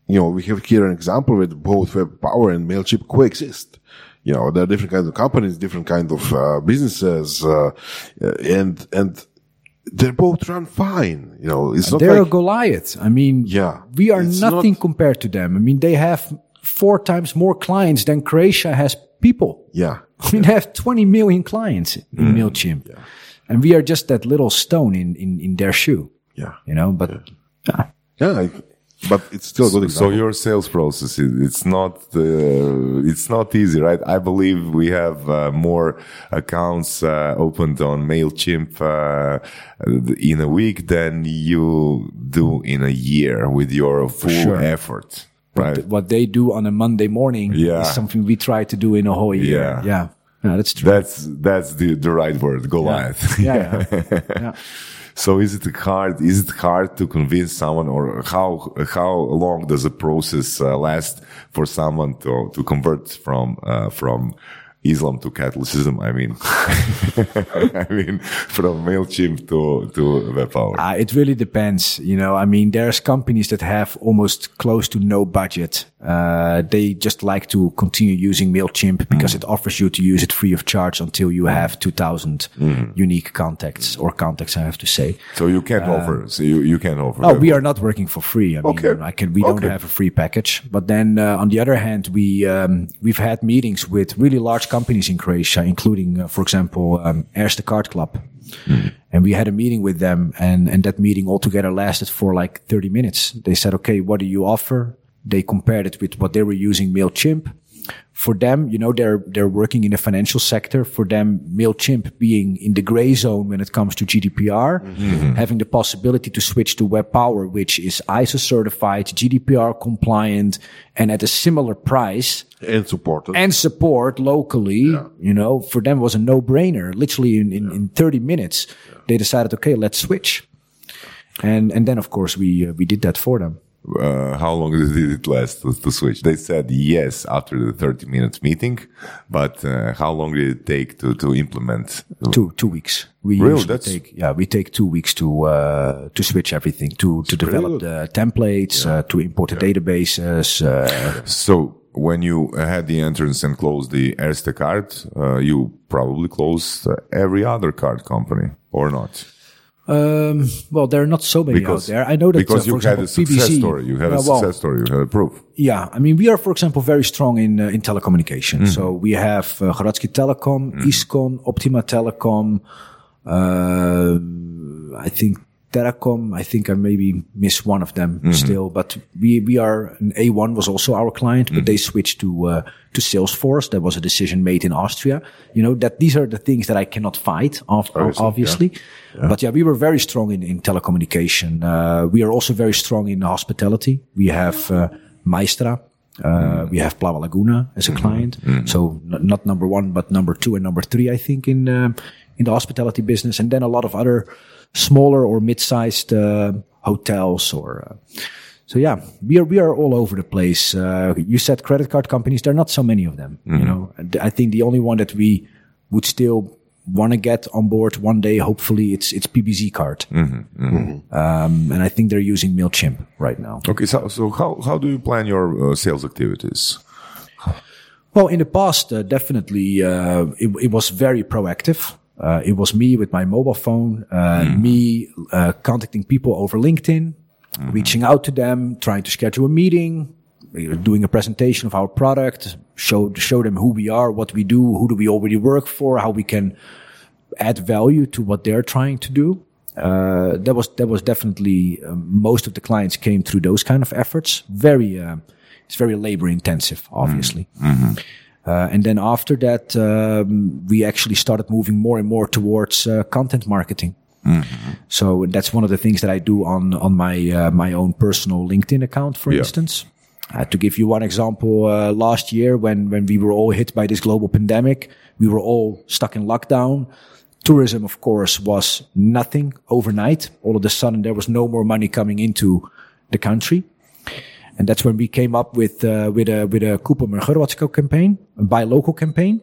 you know, we have here an example where both Web Power and MailChimp coexist. You know, there are different kinds of companies, different kinds of uh, businesses, uh, and, and they both run fine. You know, it's not They're a Goliath. I mean, Yeah. we are nothing not- compared to them. I mean, they have four times more clients than Croatia has people. yeah, *laughs* I mean, they have 20 million clients in Mm. MailChimp. And we are just that little stone in, in, in their shoe, yeah, you know, but ah, yeah, I- but it's still a good So your sales process, it- it's not, uh, it's not easy, right? I believe we have uh, more accounts uh, opened on Mailchimp uh, in a week than you do in a year with your full sure. effort, right? what they do on a Monday morning Yeah. is something we try to do in a whole year. Yeah. Yeah. Yeah, that's true. That's that's the the right word, Goliath. yeah. yeah. *laughs* yeah. So is it hard? Is it hard to convince someone, or how how long does the process uh, last for someone to to convert from uh, from Islam to Catholicism? I mean, *laughs* I mean from Mailchimp to to Web Power. Uh, it really depends. You know, I mean, there's companies that have almost close to no budget Uh, they just like to continue using MailChimp because it offers you to use it free of charge until you have 2000 unique contacts or contacts, I have to say. So you can't offer. So you, you can't offer. Oh, that. we are not working for free. I mean, Okay. I can, we don't have a free package. But then, uh, on the other hand, we, um, we've had meetings with really large companies in Croatia, including, uh, for example, um, Erste Card Club. And we had a meeting with them and, and that meeting altogether lasted for like 30 minutes. They said, okay, what do you offer? They compared it with what they were using MailChimp. For them, you know, they're, they're working in the financial sector. For them, MailChimp being in the gray zone when it comes to GDPR, having the possibility to switch to Web Power, which is ISO certified, GDPR compliant, and at a similar price And supported. and support locally, you know, for them was a no brainer. Literally in, in, in 30 minutes, they decided, okay, let's switch. And, and then of course we, uh, we did that for them. Uh, how long *laughs* did it last to, to switch? They said yes after the 30 minutes meeting, but uh, how long did it take to, to implement? Two, two weeks. We Really? That's- take, yeah, we take two weeks to, uh, to switch everything, to, to develop the templates, uh, to import the databases, uh, So when you had the entrance and closed the Erste card, uh, you probably closed every other card company or not? Um, well, there are not so many out there. I know that because uh, you had example, a success PBC, story. You have Yeah, a well, success story. You have a proof. Yeah, I mean, we are, for example, very strong in uh, in telecommunication. So we have uh, Telecom, Iskon, Optima Telecom. Uh, I think Terrakom. I think I maybe miss one of them still, but we we are A1 was also our client, but they switched to uh, to Salesforce. That was a decision made in Austria. You know that these are the things that I cannot fight, of, obviously. But yeah, we were very strong in in telecommunication. Uh, we are also very strong in hospitality. We have uh, Maistra. Uh, we have Plava Laguna as a client. So n- not number one, but number two and number three, I think, in uh, in the hospitality business. And then a lot of other smaller or mid-sized uh, hotels or. Uh, so yeah, we are we are all over the place. Uh, you said credit card companies. There are not so many of them. You know, I think the only one that we would still want to get on board one day, hopefully, it's it's PBZ card. Um, and I think they're using Mailchimp right now. Okay, so, so how, how do you plan your uh, sales activities? Well, in the past, uh, definitely, uh, it, it was very proactive. Uh, it was me with my mobile phone, uh, me uh, contacting people over LinkedIn, reaching out to them, trying to schedule a meeting, doing a presentation of our product, show show them who we are, what we do, who do we already work for, how we can add value to what they're trying to do. Uh, that was that was definitely uh, most of the clients came through those kind of efforts. Very, uh, it's very labor intensive, obviously. Uh, and then after that, um, we actually started moving more and more towards uh, content marketing. So that's one of the things that I do on on my uh, my own personal LinkedIn account, for instance. Uh, to give you one example, uh, last year when when we were all hit by this global pandemic, we were all stuck in lockdown. Tourism, of course, was nothing overnight. All of a sudden, there was no more money coming into the country. And that's when we came up with uh, with a with a Kupom Hrvatsko campaign, a buy local campaign,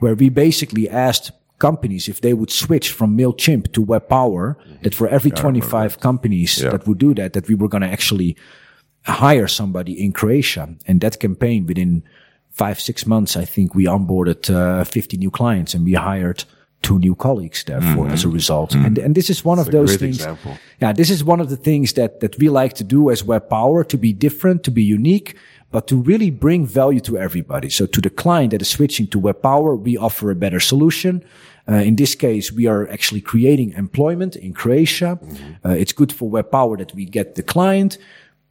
where we basically asked companies if they would switch from Mailchimp to Web Power. That for every 25 companies that would do that, that we were going to actually hire somebody in Croatia. And that campaign, within five six months, I think we onboarded uh, 50 new clients, and we hired two new colleagues therefore as a result. And and this is one of those things. example. Yeah, this is one of the things that, that we like to do as Web Power to be different, to be unique, but to really bring value to everybody. So to the client that is switching to Web Power, we offer a better solution. Uh, in this case, we are actually creating employment in Croatia. Uh, it's good for Web Power that we get the client.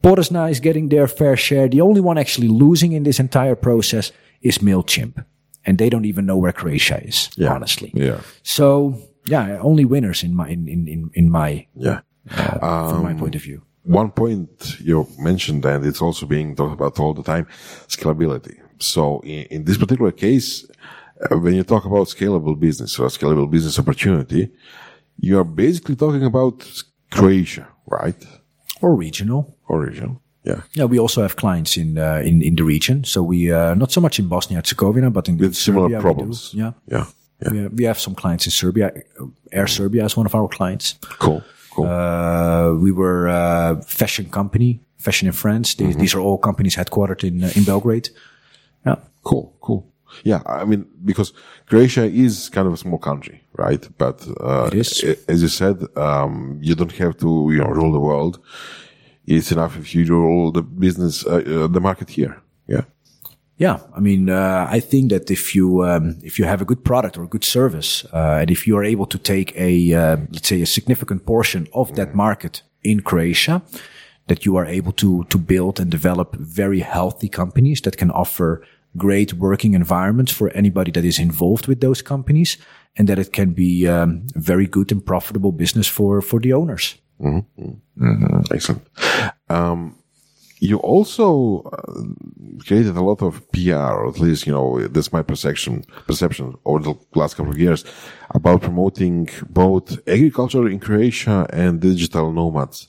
Porosna is getting their fair share. The only one actually losing in this entire process is MailChimp. And they don't even know where Croatia is, honestly. Yeah. So yeah, only winners in my, in, in, in, in my, Yeah. from my point of view. One point you mentioned, and it's also being talked about all the time, scalability. So in, in this particular case, uh, when you talk about scalable business or scalable business opportunity, you are basically talking about Croatia, right? Or regional. Origin. Yeah. Yeah, we also have clients in uh, in in the region. So we uh, not so much in Bosnia Herzegovina, but in With similar Serbia problems. Yeah. Yeah. Yeah. We, have, we have some clients in Serbia. Air Serbia is one of our clients. Cool. Cool. Uh, we were a fashion company, fashion in France. These, these are all companies headquartered in uh, in Belgrade. Yeah. Cool, cool. Yeah, I mean, because Croatia is kind of a small country, right? But uh, as you said, um, you don't have to, you know, rule the world. It's enough if you do all the business, uh, uh, the market here. Yeah. Yeah, I mean, uh, I think that if you um, if you have a good product or a good service, uh, and if you are able to take a uh, let's say a significant portion of that market in Croatia, that you are able to to build and develop very healthy companies that can offer great working environments for anybody that is involved with those companies, and that it can be um, very good and profitable business for for the owners. Excellent. Um, you also uh, created a lot of PR, or at least, you know, that's my perception, perception over the last couple of years about promoting both agriculture in Croatia and digital nomads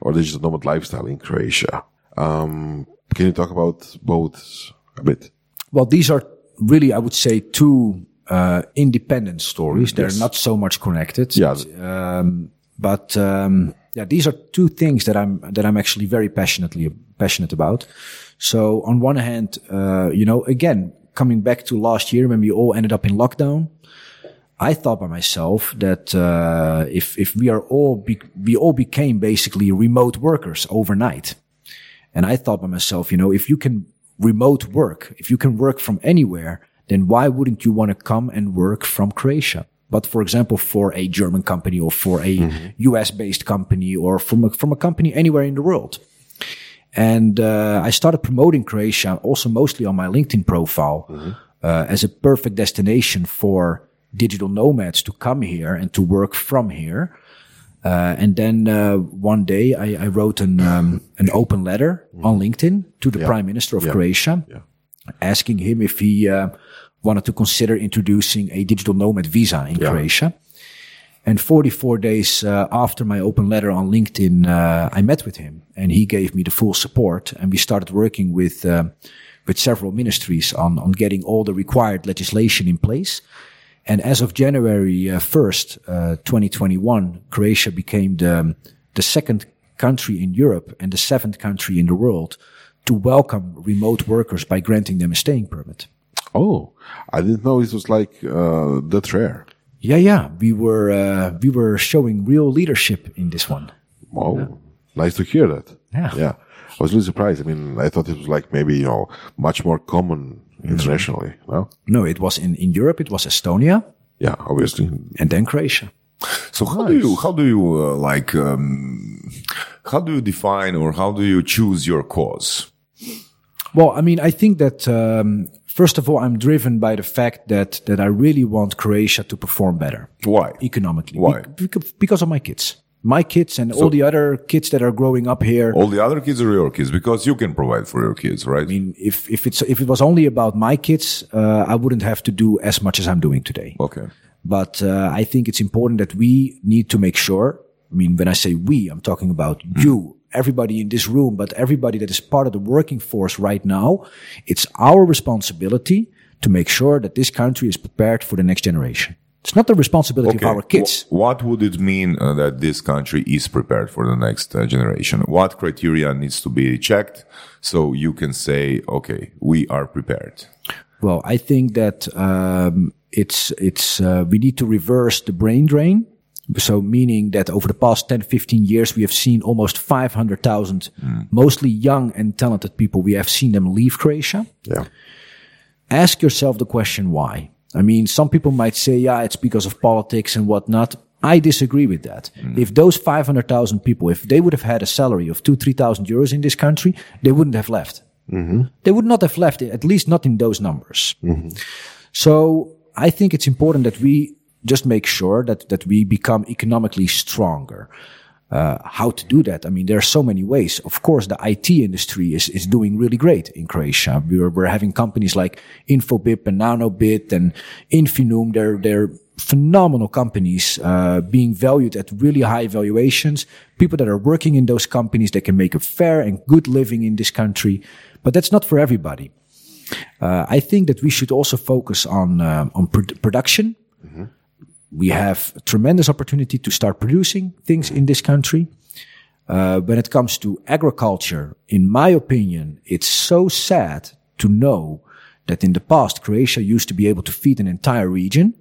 or digital nomad lifestyle in Croatia. Um, can you talk about both a bit? Well, these are really, I would say, two uh, independent stories. They're not so much connected. Yeah. Um, but um, yeah, these are two things that I'm that I'm actually very passionately passionate about. So on one hand, uh, you know, again, coming back to last year when we all ended up in lockdown, I thought by myself that uh, if if we are all be, we all became basically remote workers overnight, and I thought by myself, you know, if you can remote work, if you can work from anywhere, then why wouldn't you want to come and work from Croatia? But for example, for a German company or for a US based company or from a, from a company anywhere in the world. And uh, I started promoting Croatia also mostly on my LinkedIn profile uh, as a perfect destination for digital nomads to come here and to work from here. Uh, and then uh, one day I, I wrote an um, an open letter on LinkedIn to the Prime Minister of Croatia, asking him if he uh, wanted to consider introducing a digital nomad visa in Croatia. And 44 days uh, after my open letter on LinkedIn, uh, I met with him, and he gave me the full support, and we started working with uh, with several ministries on on getting all the required legislation in place. And as of January uh, 1st, uh, 2021, Croatia became the, the second country in Europe and the seventh country in the world to welcome remote workers by granting them a staying permit. Oh, I didn't know it was like uh, that rare. Yeah, yeah, we were uh, we were showing real leadership in this one. Wow, nice to hear that. Yeah. yeah. I was really surprised. I mean, I thought it was like maybe you know much more common internationally. No, No, it was in in Europe. It was Estonia yeah, obviously. and then Croatia. So how do you how do you uh, like um, how do you define or how do you choose your cause? Well, I mean, I think that um, first of all, I'm driven by the fact that that I really want Croatia to perform better Why? economically. Why? Be- because of my kids, my kids, and all the other kids that are growing up here. All the other kids are your kids because you can provide for your kids, right? I mean, if if it's if it was only about my kids, uh, I wouldn't have to do as much as I'm doing today. okay. But uh, I think it's important that we need to make sure. I mean, when I say we, I'm talking about you, everybody in this room, but everybody that is part of the working force right now. It's our responsibility to make sure that this country is prepared for the next generation. It's not the responsibility Okay. of our kids. Wh- what would it mean uh, that this country is prepared for the next uh, generation? What criteria needs to be checked so you can say, okay, we are prepared? Well, I think that um, it's it's uh, we need to reverse the brain drain. So, meaning that over the past 10, 15 years, we have seen almost 500,000 hmm. mostly young and talented people. We have seen them leave Croatia. Yeah. Ask yourself the question why. I mean, some people might say, yeah, it's because of politics and whatnot. I disagree with that. Hmm. If those 500,000 people, if they would have had a salary of two, 3,000 euros in this country, they wouldn't have left. Mm-hmm. They would not have left, at least not in those numbers. Mm-hmm. So I think it's important that we just make sure that, that we become economically stronger. Uh, how to do that? I mean, there are so many ways. Of course, the IT industry is, is doing really great in Croatia. We're, we're having companies like Infobip and Nanobit and Infinum. They're, they're phenomenal companies, uh, being valued at really high valuations. People that are working in those companies, they can make a fair and good living in this country. But that's not for everybody. Uh, I think that we should also focus on uh, on pr- production. We have a tremendous opportunity to start producing things in this country. Uh, when it comes to agriculture, in my opinion, it's so sad to know that in the past, Croatia used to be able to feed an entire region.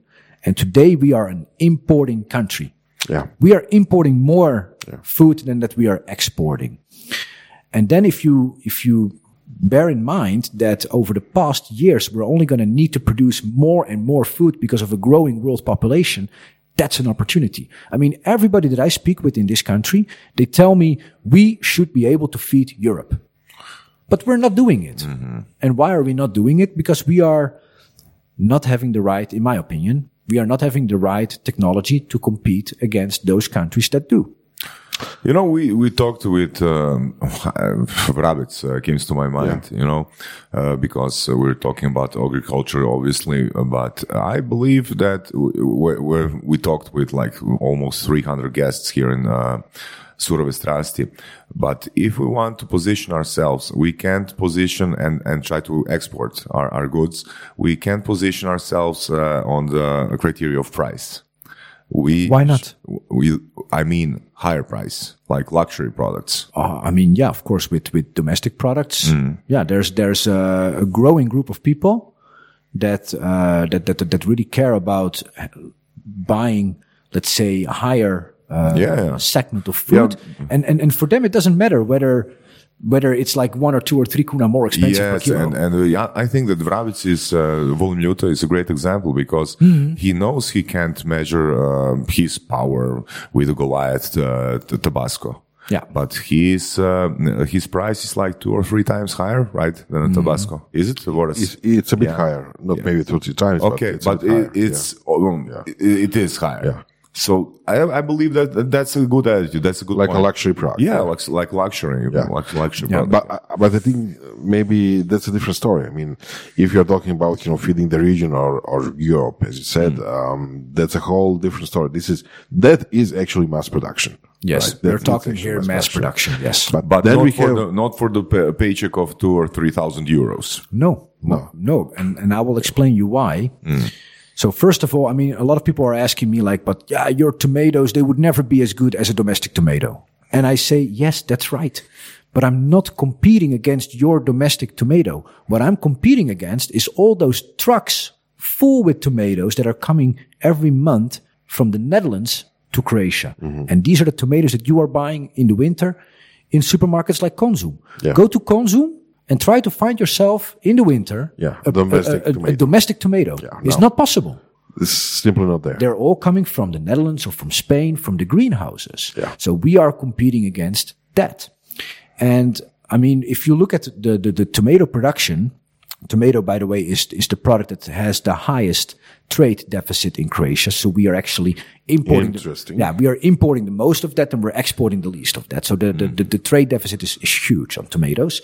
And today we are an importing country. Yeah. We are importing more food than that we are exporting. And then if you, if you bear in mind that over the past years, we're only going to need to produce more and more food because of a growing world population. That's an opportunity. I mean, everybody that I speak with in this country, they tell me we should be able to feed Europe, but we're not doing it. Mm-hmm. And why are we not doing it? Because we are not having the right, in my opinion, we are not having the right technology to compete against those countries that do. You know, we, we talked with um, *laughs* rabbits uh, comes to my mind. You know, uh, because uh, we're talking about agriculture, obviously. But I believe that w- w- we talked with like almost 300 guests here in uh, Surove Strasti. But if we want to position ourselves, we can't position and, and try to export our, our goods. We can't position ourselves uh, on the criteria of price. We Why not? We, I mean, higher price, like luxury products. Uh, I mean, yeah, of course, with, with domestic products. Yeah, there's, there's a, a growing group of people that, uh, that, that, that really care about buying, let's say, a higher, uh, Yeah, yeah. segment of food. And, and, and for them, it doesn't matter whether, whether it's like one or two or three kuna more expensive per kilo. and and uh, yeah, I think that Vravic is uh, Volumjuta is a great example because Mm-hmm. he knows he can't measure um, his power with a Goliath uh, t- Tabasco. Yeah. but his uh, his price is like two or three times higher, right, than a Mm-hmm. Tabasco. Is it? What is? It's, it's a bit Yeah. higher, not maybe two, three times. Okay, but it's, but a bit higher. it, it's um, Yeah. it, it is higher. Yeah. So I, I believe that that that's a good attitude. That's a good like a luxury product. Yeah, like like luxury, Yeah. like luxury. Yeah, product. But uh, but I think maybe that's a different story. I mean, if you're talking about you know feeding the region or or Europe, as you said, Mm. um, that's a whole different story. This is that is actually mass production. yes, right? we're That is talking here mass production. Yes. But, But then not we for have the not for the pay- paycheck of two or three thousand euros. No, no, no. And, and I will explain you why. So first of all, I mean, a lot of people are asking me like, but yeah, your tomatoes, they would never be as good as a domestic tomato. And I say, yes, that's right. But I'm not competing against your domestic tomato. What I'm competing against is all those trucks full with tomatoes that are coming every month from the Netherlands to Croatia. Mm-hmm. And these are the tomatoes that you are buying in the winter in supermarkets like Consum. Yeah. Go to Consum and try to find yourself in the winter Yeah, a, domestic a- a- a tomato. domestic tomato. it's no. not possible. it's simply not there. They're all coming from the Netherlands or from Spain, from the greenhouses. Yeah. So we are competing against that. And I mean, if you look at the, the, the tomato production, tomato, by the way, is, is the product that has the highest trade deficit in Croatia. So we are actually importing. the- Interesting. yeah, we are importing the most of that and we're exporting the least of that. So the, the, hmm. the, the trade deficit is, is huge on tomatoes.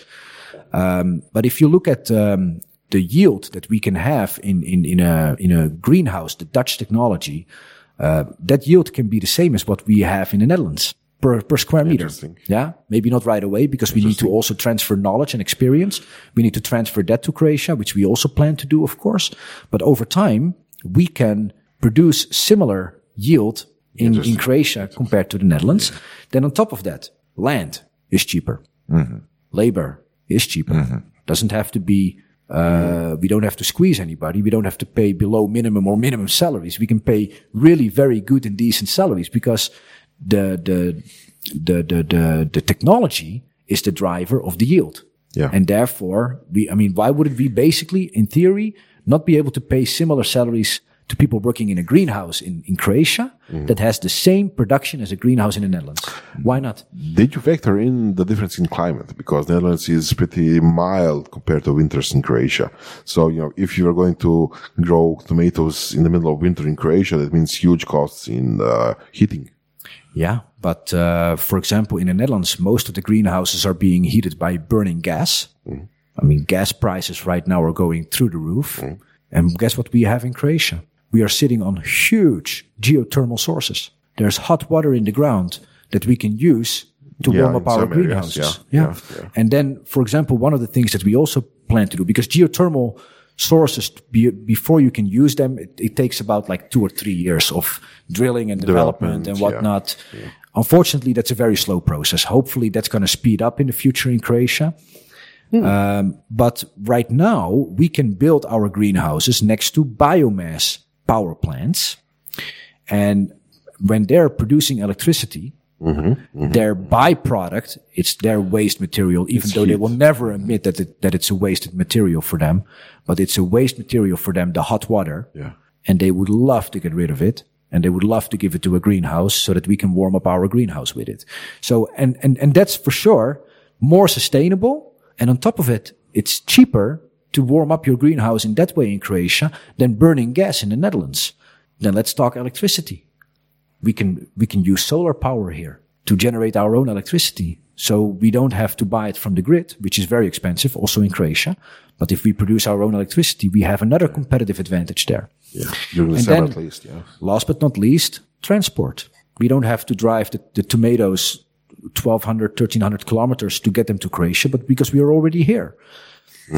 Um, but if you look at um, the yield that we can have in, in, in a in a greenhouse, the Dutch technology, uh, that yield can be the same as what we have in the Netherlands per per square meter. Yeah, maybe not right away because we need to also transfer knowledge and experience. We need to transfer that to Croatia, which we also plan to do, of course. But over time, we can produce similar yield in, in Croatia compared to the Netherlands. Then on top of that, land is cheaper. Labor is cheaper. Doesn't have to be, uh, we don't have to squeeze anybody. We don't have to pay below minimum or minimum salaries. We can pay really very good and decent salaries because the, the, the, the, the, the technology is the driver of the yield. Yeah. And therefore, we, I mean, why wouldn't we basically, in theory, not be able to pay similar salaries to people working in a greenhouse in, in Croatia that has the same production as a greenhouse in the Netherlands? Why not? Did you factor in the difference in climate? Because the Netherlands is pretty mild compared to winters in Croatia. So, you know, if you are going to grow tomatoes in the middle of winter in Croatia, that means huge costs in uh, heating. Yeah, but uh, for example, in the Netherlands, most of the greenhouses are being heated by burning gas. I mean, gas prices right now are going through the roof. And guess what we have in Croatia? We are sitting on huge geothermal sources. There's hot water in the ground that we can use to Yeah, warm up our some areas, greenhouses. yeah, yeah, yeah. And then, for example, one of the things that we also plan to do, because geothermal sources be, before you can use them. It, it, takes about like two or three years of drilling and development, Development, and yeah. whatnot. Unfortunately, that's a very slow process. Hopefully, that's going to speed up in the future in Croatia. Um, but right now, we can build our greenhouses next to biomass power plants. And when they're producing electricity, mm-hmm, mm-hmm. their byproduct, it's their waste material, even though they will never admit that it, that it's a wasted material for them, but it's a waste material for them, the hot water. Yeah. And they would love to get rid of it. And they would love to give it to a greenhouse so that we can warm up our greenhouse with it. So, and, and, and that's for sure more sustainable. And on top of it, it's cheaper to warm up your greenhouse in that way in Croatia than burning gas in the Netherlands. Then let's talk electricity we can we can use solar power here to generate our own electricity. So we don't have to buy it from the grid, which is very expensive, also in Croatia. But if we produce our own electricity, we have another competitive advantage there. Yeah. During the And summer, then- at least. Yeah. Last but not least, transport. We don't have to drive the, the tomatoes 1200, 1300 kilometers to get them to Croatia, but because we are already here.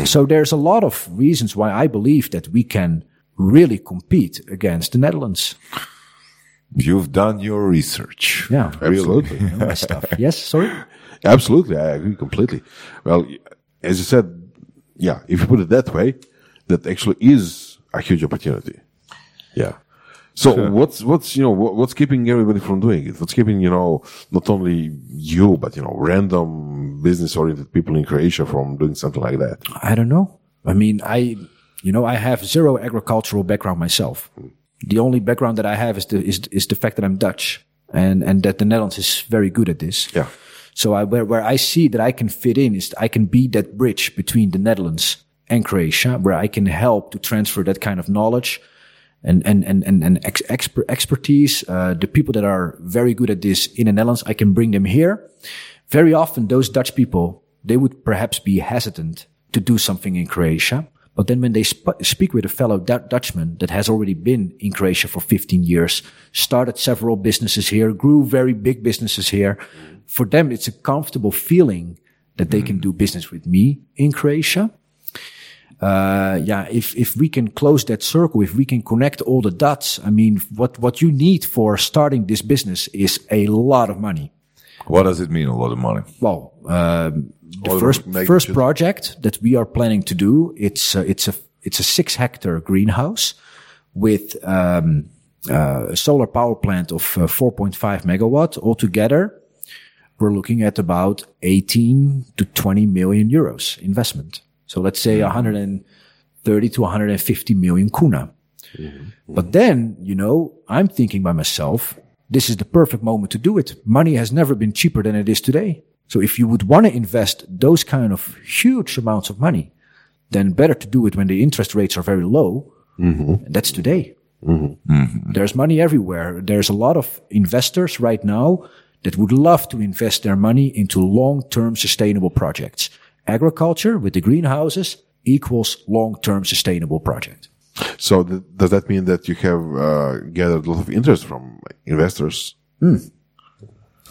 So there's a lot of reasons why I believe that we can really compete against the Netherlands. You've done your research. Yeah. Absolutely. *laughs* My stuff. Yes. Sorry. Absolutely, I agree completely. Well, as you said, yeah, if you put it that way, that actually is a huge opportunity. Yeah. So what's what's you know what, what's keeping everybody from doing it? What's keeping you know not only you but you know random business oriented people in Croatia from doing something like that? I don't know. I mean, I, you know, I have zero agricultural background myself. The only background that I have is the is is the fact that I'm Dutch and and that the Netherlands is very good at this. Yeah. So I, where where I see that I can fit in is I can be that bridge between the Netherlands and Croatia, where I can help to transfer that kind of knowledge and and and and, and ex- exper- expertise. Uh, the people that are very good at this in the Netherlands, I can bring them here. Very often, those Dutch people they would perhaps be hesitant to do something in Croatia. But then when they sp- speak with a fellow Du- Dutchman that has already been in Croatia for 15 years, started several businesses here, grew very big businesses here, for them it's a comfortable feeling that they can do business with me in Croatia uh, yeah, if, if we can close that circle, if we can connect all the dots, I mean, what, what you need for starting this business is a lot of money. What does it mean, a lot of money? Well, um, the first, first project that we are planning to do, it's, uh, it's a, it's a six hectare greenhouse with, um, uh, a solar power plant of uh, 4.5 megawatt altogether. We're looking at about 18 to 20 million euros investment. So let's say mm-hmm. 130 to 150 million kuna. Mm-hmm. But then, you know, I'm thinking by myself, this is the perfect moment to do it. Money has never been cheaper than it is today. So if you would want to invest those kind of huge amounts of money, then better to do it when the interest rates are very low. Mm-hmm. And that's today. There's money everywhere. There's a lot of investors right now that would love to invest their money into long-term sustainable projects. Agriculture with the greenhouses equals long-term sustainable project. So th- does that mean that you have uh, gathered a lot of interest from investors?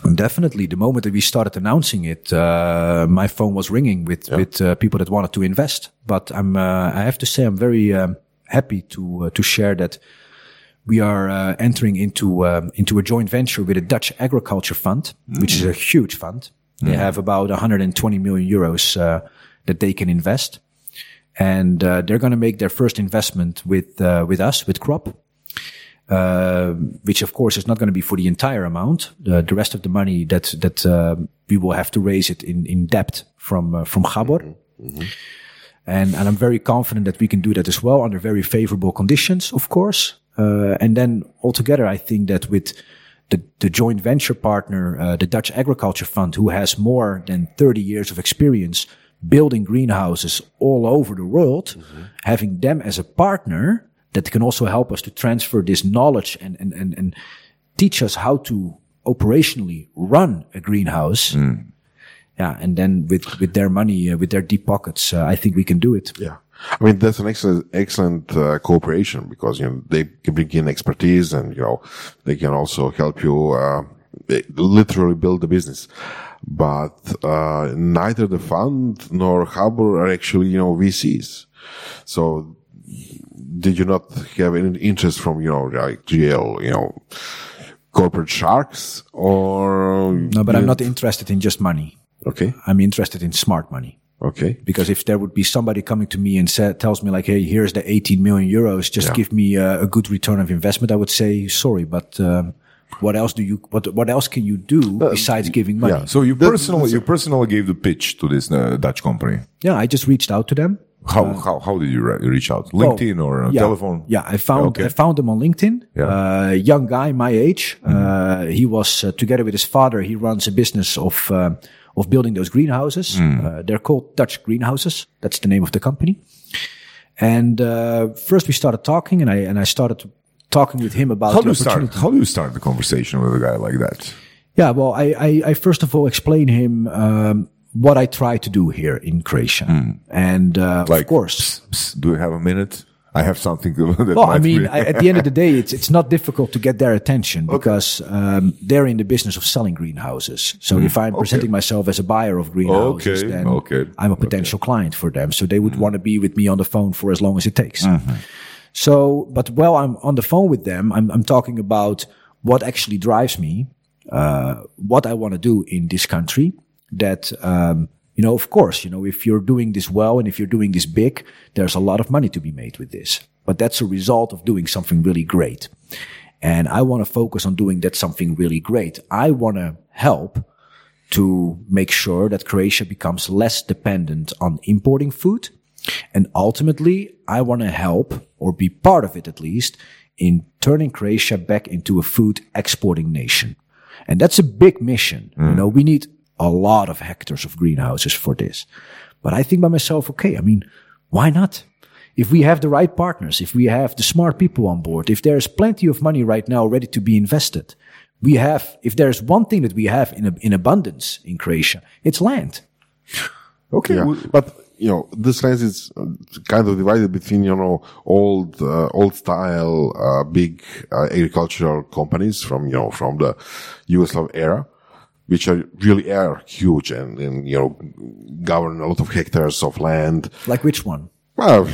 And definitely, the moment that we started announcing it, uh, my phone was ringing with with uh, people that wanted to invest. But I'm, uh, I have to say, I'm very um, happy to uh, to share that we are uh, entering into um, into a joint venture with a Dutch agriculture fund, which is a huge fund. They have about 120 million euros uh, that they can invest, and uh, they're going to make their first investment with uh, with us with Crop uh, which of course is not going to be for the entire amount. The, the rest of the money that that uh, we will have to raise it in in debt from uh, from HBOR. And, and I'm very confident that we can do that as well under very favorable conditions, of course. Uh, and then altogether, I think that with the, the joint venture partner, uh, the Dutch Agriculture Fund, who has more than 30 years of experience building greenhouses all over the world, having them as a partner that can also help us to transfer this knowledge and, and, and, and teach us how to operationally run a greenhouse. Yeah. And then with, with their money, uh, with their deep pockets, uh, I think we can do it. Yeah. I mean, that's an excellent, excellent uh, cooperation because, you know, they can bring in expertise and, you know, they can also help you, uh, literally build the business. But, uh, neither the fund nor HBOR are actually, you know, VCs. So did you not have any interest from you know like GL, you know, corporate sharks, or No, but I'm not interested in just money. okay, I'm interested in smart money. Okay, Because if there would be somebody coming to me and sa tells me like, "Hey, here's the 18 million euros, just Yeah. give me a, a good return of investment," I would say, "Sorry, but um, what else do you what what else can you do besides giving money?" Yeah. So you personally, you personally gave the pitch to this uh, Dutch company. Yeah, I just reached out to them. How how how did you re- reach out? LinkedIn or uh, Oh, yeah, telephone? Yeah, I found Okay. I found him on LinkedIn. Yeah. Mm-hmm. Uh, young guy, my age. Uh, he was uh, together with his father. He runs a business of uh, of building those greenhouses. Mm. Uh, they're called Dutch greenhouses. That's the name of the company. And uh, first we started talking, and I and I started talking with him about How do you start? How do you start the conversation with a guy like that? Yeah, well, I, I, I first of all explain him um, what I try to do here in Croatia, and uh, Like, of course. psst, psst, do you have a minute? I have something to, *laughs* that Well, I mean, I, at the end of the day, it's it's not difficult to get their attention because um, they're in the business of selling greenhouses. So if I'm presenting myself as a buyer of greenhouses, Okay, then okay, I'm a potential client for them. So they would want to be with me on the phone for as long as it takes. Mm-hmm. So, but while I'm on the phone with them, I'm, I'm talking about what actually drives me, uh, what I want to do in this country. That um, you know, of course, you know, if you're doing this well and if you're doing this big, there's a lot of money to be made with this. But that's a result of doing something really great. And I want to focus on doing that something really great. I want to help to make sure that Croatia becomes less dependent on importing food. And ultimately, I want to help or be part of it at least in turning Croatia back into a food exporting nation. And that's a big mission. You mm. know, we need a lot of hectares of greenhouses for this. But I think by myself, okay, I mean, why not? If we have the right partners, if we have the smart people on board, if there's plenty of money right now ready to be invested, we have, if there's one thing that we have in, in abundance in Croatia, it's land. okay. yeah. well, But you know, this land is uh, kind of divided between you know old uh, old style uh, big uh, agricultural companies from you know from the Yugoslav era, which are really are huge and, and you know govern a lot of hectares of land. Like which one? Well,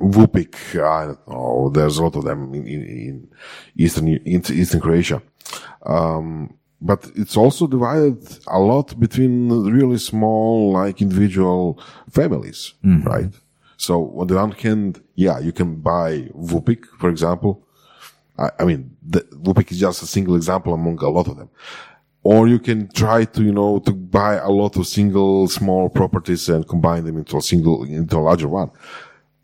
Vupik, I don't know. There's a lot of them in, in, in eastern in eastern Croatia. Um, but it's also divided a lot between really small, like individual families, right? So on the one hand, yeah, you can buy Vupik, for example. I, I mean, the, Vupik is just a single example among a lot of them. Or you can try to, you know, to buy a lot of single small properties and combine them into a single, into a larger one.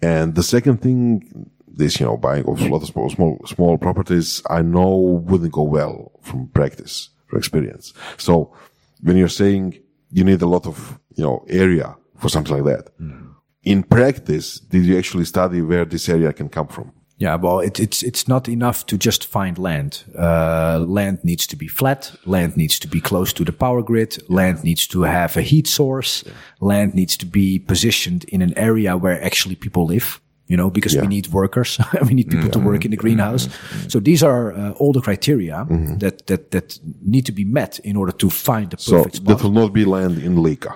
And the second thing, this, you know, buying of a lot of small, small, small properties, I know wouldn't go well from practice, from experience. So when you're saying you need a lot of, you know, area for something like that, hmm. in practice, did you actually study where this area can come from? Yeah, well, it, it's it's not enough to just find land. Uh, land needs to be flat. Land needs to be close to the power grid. Land needs to have a heat source. Land needs to be positioned in an area where actually people live. You know, because we need workers, *laughs* we need people to work in the greenhouse. So these are uh, all the criteria that that that need to be met in order to find the So perfect spot. that will not be land in Lika,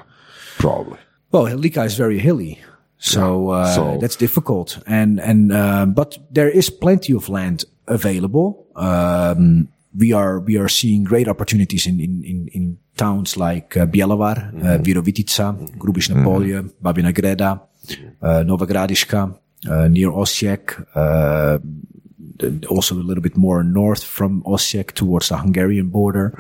probably. Well, Lika is very hilly, so, uh, so- that's difficult. And and uh, but there is plenty of land available. Um, we are we are seeing great opportunities in in in, in towns like uh, Bjelovar, uh, Virovitica, Grubišna Polje, Babina Greda, uh, Nova Gradiška, uh, near Osijek. Uh, also a little bit more north from Osijek towards the Hungarian border.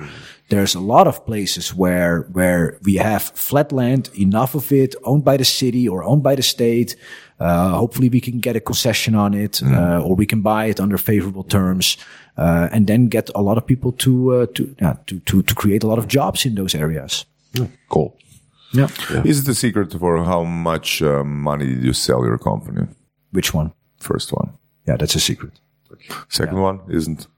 There's a lot of places where where we have flat land, enough of it, owned by the city or owned by the state. Uh, hopefully, we can get a concession on it, uh, or we can buy it under favorable terms, uh, and then get a lot of people to uh, to, yeah, to to to create a lot of jobs in those areas. Cool. Yeah. Is it a secret for how much uh, money did you sell your company? Which one? First one. Yeah, that's a secret. Second one isn't.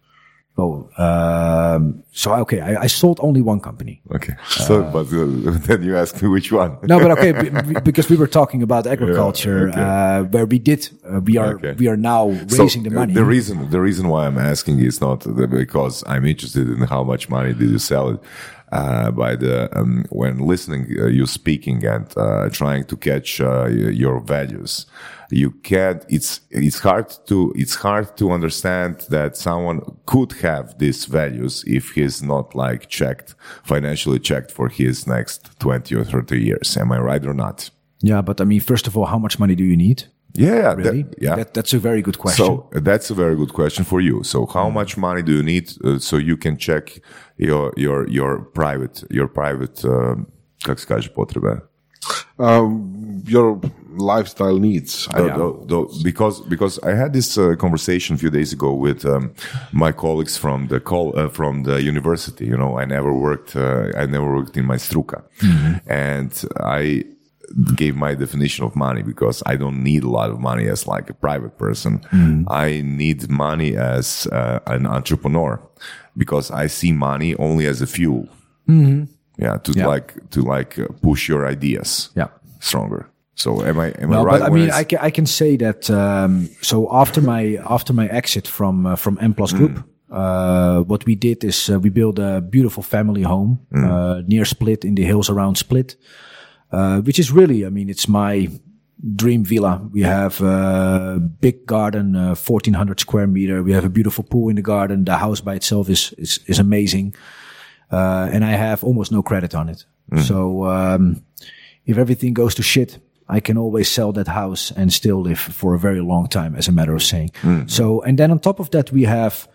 Oh, um, so okay, I, I sold only one company. Okay. So, but uh, *laughs* then you ask me which one. No, but okay, *laughs* be- because we were talking about agriculture, okay. uh, where we did, uh, we are, Okay. we are now So, raising the uh, money. The reason, the reason why I'm asking is not because I'm interested in how much money did you sell it. uh, by the um, when listening uh, you speaking and uh, trying to catch uh, your values. You can't. It's it's hard to it's hard to understand that someone could have these values if he's not like checked financially checked for his next twenty or thirty years. Am I right or not? Yeah, but I mean, first of all, how much money do you need? Yeah, that- yeah. That, that's a very good question. So that's a very good question for you. So how much money do you need uh, so you can check your your your private your private uh, kako se kaže potrebe? Um, your lifestyle needs. I Tho- don't tho- tho- because because I had this uh, conversation a few days ago with um, my colleagues from the col- uh, from the university. You know, I never worked uh, I never worked in my struka, and I gave my definition of money because I don't need a lot of money as like a private person. I need money as uh, an entrepreneur because I see money only as a fuel. Yeah, to Yeah. like to like uh, push your ideas Yeah. stronger. So am I am I No, right? but I mean, I can, I can say that. Um, so after my after my exit from uh, from M Plus Group, uh, what we did is uh, we built a beautiful family home uh, near Split in the hills around Split, uh, which is really, I mean, it's my dream villa. We have a big garden, uh, fourteen hundred square meter. We have a beautiful pool in the garden. The house by itself is is, is amazing, uh, and I have almost no credit on it. So um, if everything goes to shit, I can always sell that house and still live for a very long time, as a matter of saying. So, and then on top of that, we have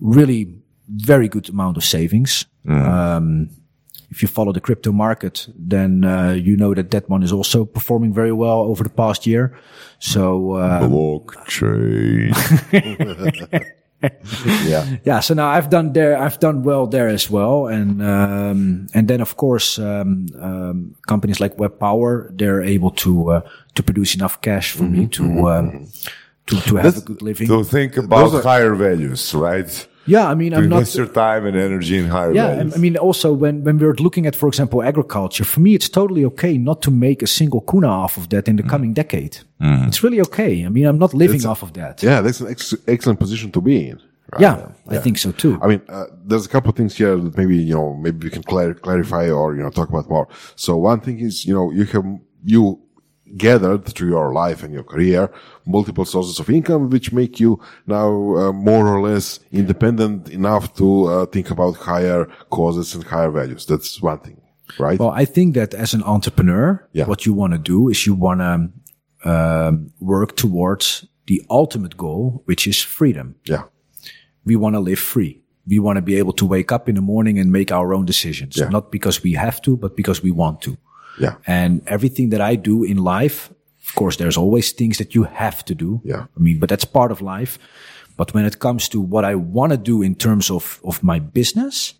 really very good amount of savings. Um, if you follow the crypto market, then uh, you know that that one is also performing very well over the past year. So, uh, blockchain. *laughs* yeah. *laughs* yeah so now i've done there i've done well there as well and um and then of course um, um companies like web power they're able to uh, to produce enough cash for me to um to, to have a good living to think about Those are- higher values, right? Yeah i mean i'm not invest your time and energy in higher yeah, values. I mean, also when, when we're looking at, for example, agriculture, for me, it's totally okay not to make a single kuna off of that in the coming decade. It's really okay. I mean, I'm not living off of that. Yeah, that's an ex- excellent position to be in. right? Yeah, I think so too. I mean, uh, there's a couple of things here that maybe, you know, maybe we can clar- clarify or, you know, talk about more. So one thing is, you know, you have, you gathered through your life and your career multiple sources of income, which make you now uh, more or less independent enough to uh, think about higher causes and higher values. That's one thing, right? Well, I think that as an entrepreneur, Yeah. what you want to do is you want to um, work towards the ultimate goal, which is freedom. yeah. We want to live free. We want to be able to wake up in the morning and make our own decisions, Yeah. not because we have to, but because we want to. Yeah. And everything that I do in life, of course, there's always things that you have to do. Yeah. I mean, but that's part of life. But when it comes to what I want to do in terms of, of my business,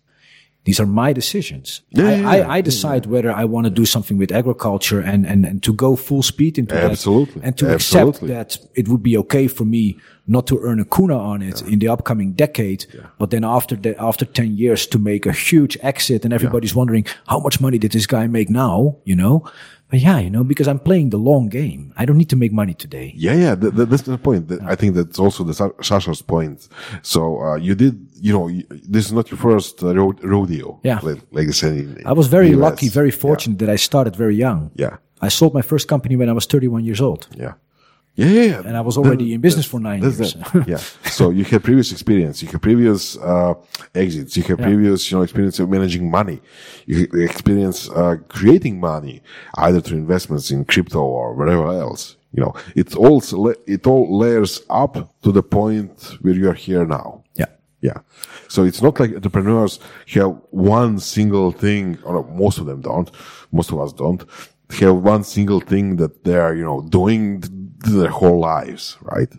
these are my decisions. I, yeah, I, yeah. I decide whether I want to do something with agriculture and, and, and to go full speed into Absolutely. that. And to Absolutely. accept that it would be okay for me not to earn a kuna on it in the upcoming decade. But then after the, after 10 years to make a huge exit and everybody's wondering how much money did this guy make now, you know? But yeah, you know, because I'm playing the long game. I don't need to make money today. Yeah, yeah, th- th- that's the point. Th- I think that's also the Sa- Sasha's point. So, uh, you did, you know, y- this is not your first uh, ro- rodeo. Yeah. Like, like I said, in, I was very lucky, very fortunate that I started very young. Yeah. I sold my first company when I was 31 years old. Yeah. Yeah, yeah, yeah. And I was already in business for nine years. yeah. *laughs* So you had previous experience, you had previous uh, exits, you had previous, you know, experience of managing money, you experience uh, creating money, either through investments in crypto or whatever else. You know, it all it all layers up to the point where you are here now. yeah. Yeah. So it's not like entrepreneurs have one single thing, or most of them don't, most of us don't, have one single thing that they're, you know, doing their whole lives, right?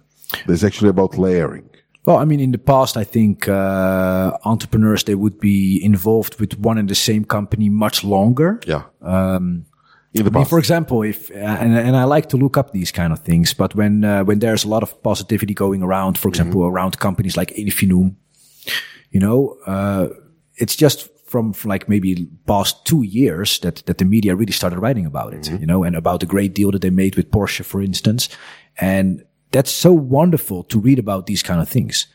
It's actually about layering. Well, I mean, in the past, I think uh, entrepreneurs they would be involved with one and the same company much longer. Yeah. Um, in the I mean, past. for example, if uh, and, and I like to look up these kind of things, but when uh, when there's a lot of positivity going around, for example, around companies like Infinum, you know, uh, it's just from, from like maybe past two years that that the media really started writing about it, mm-hmm. you know, and about the great deal that they made with Porsche, for instance, and that's so wonderful to read about these kind of things.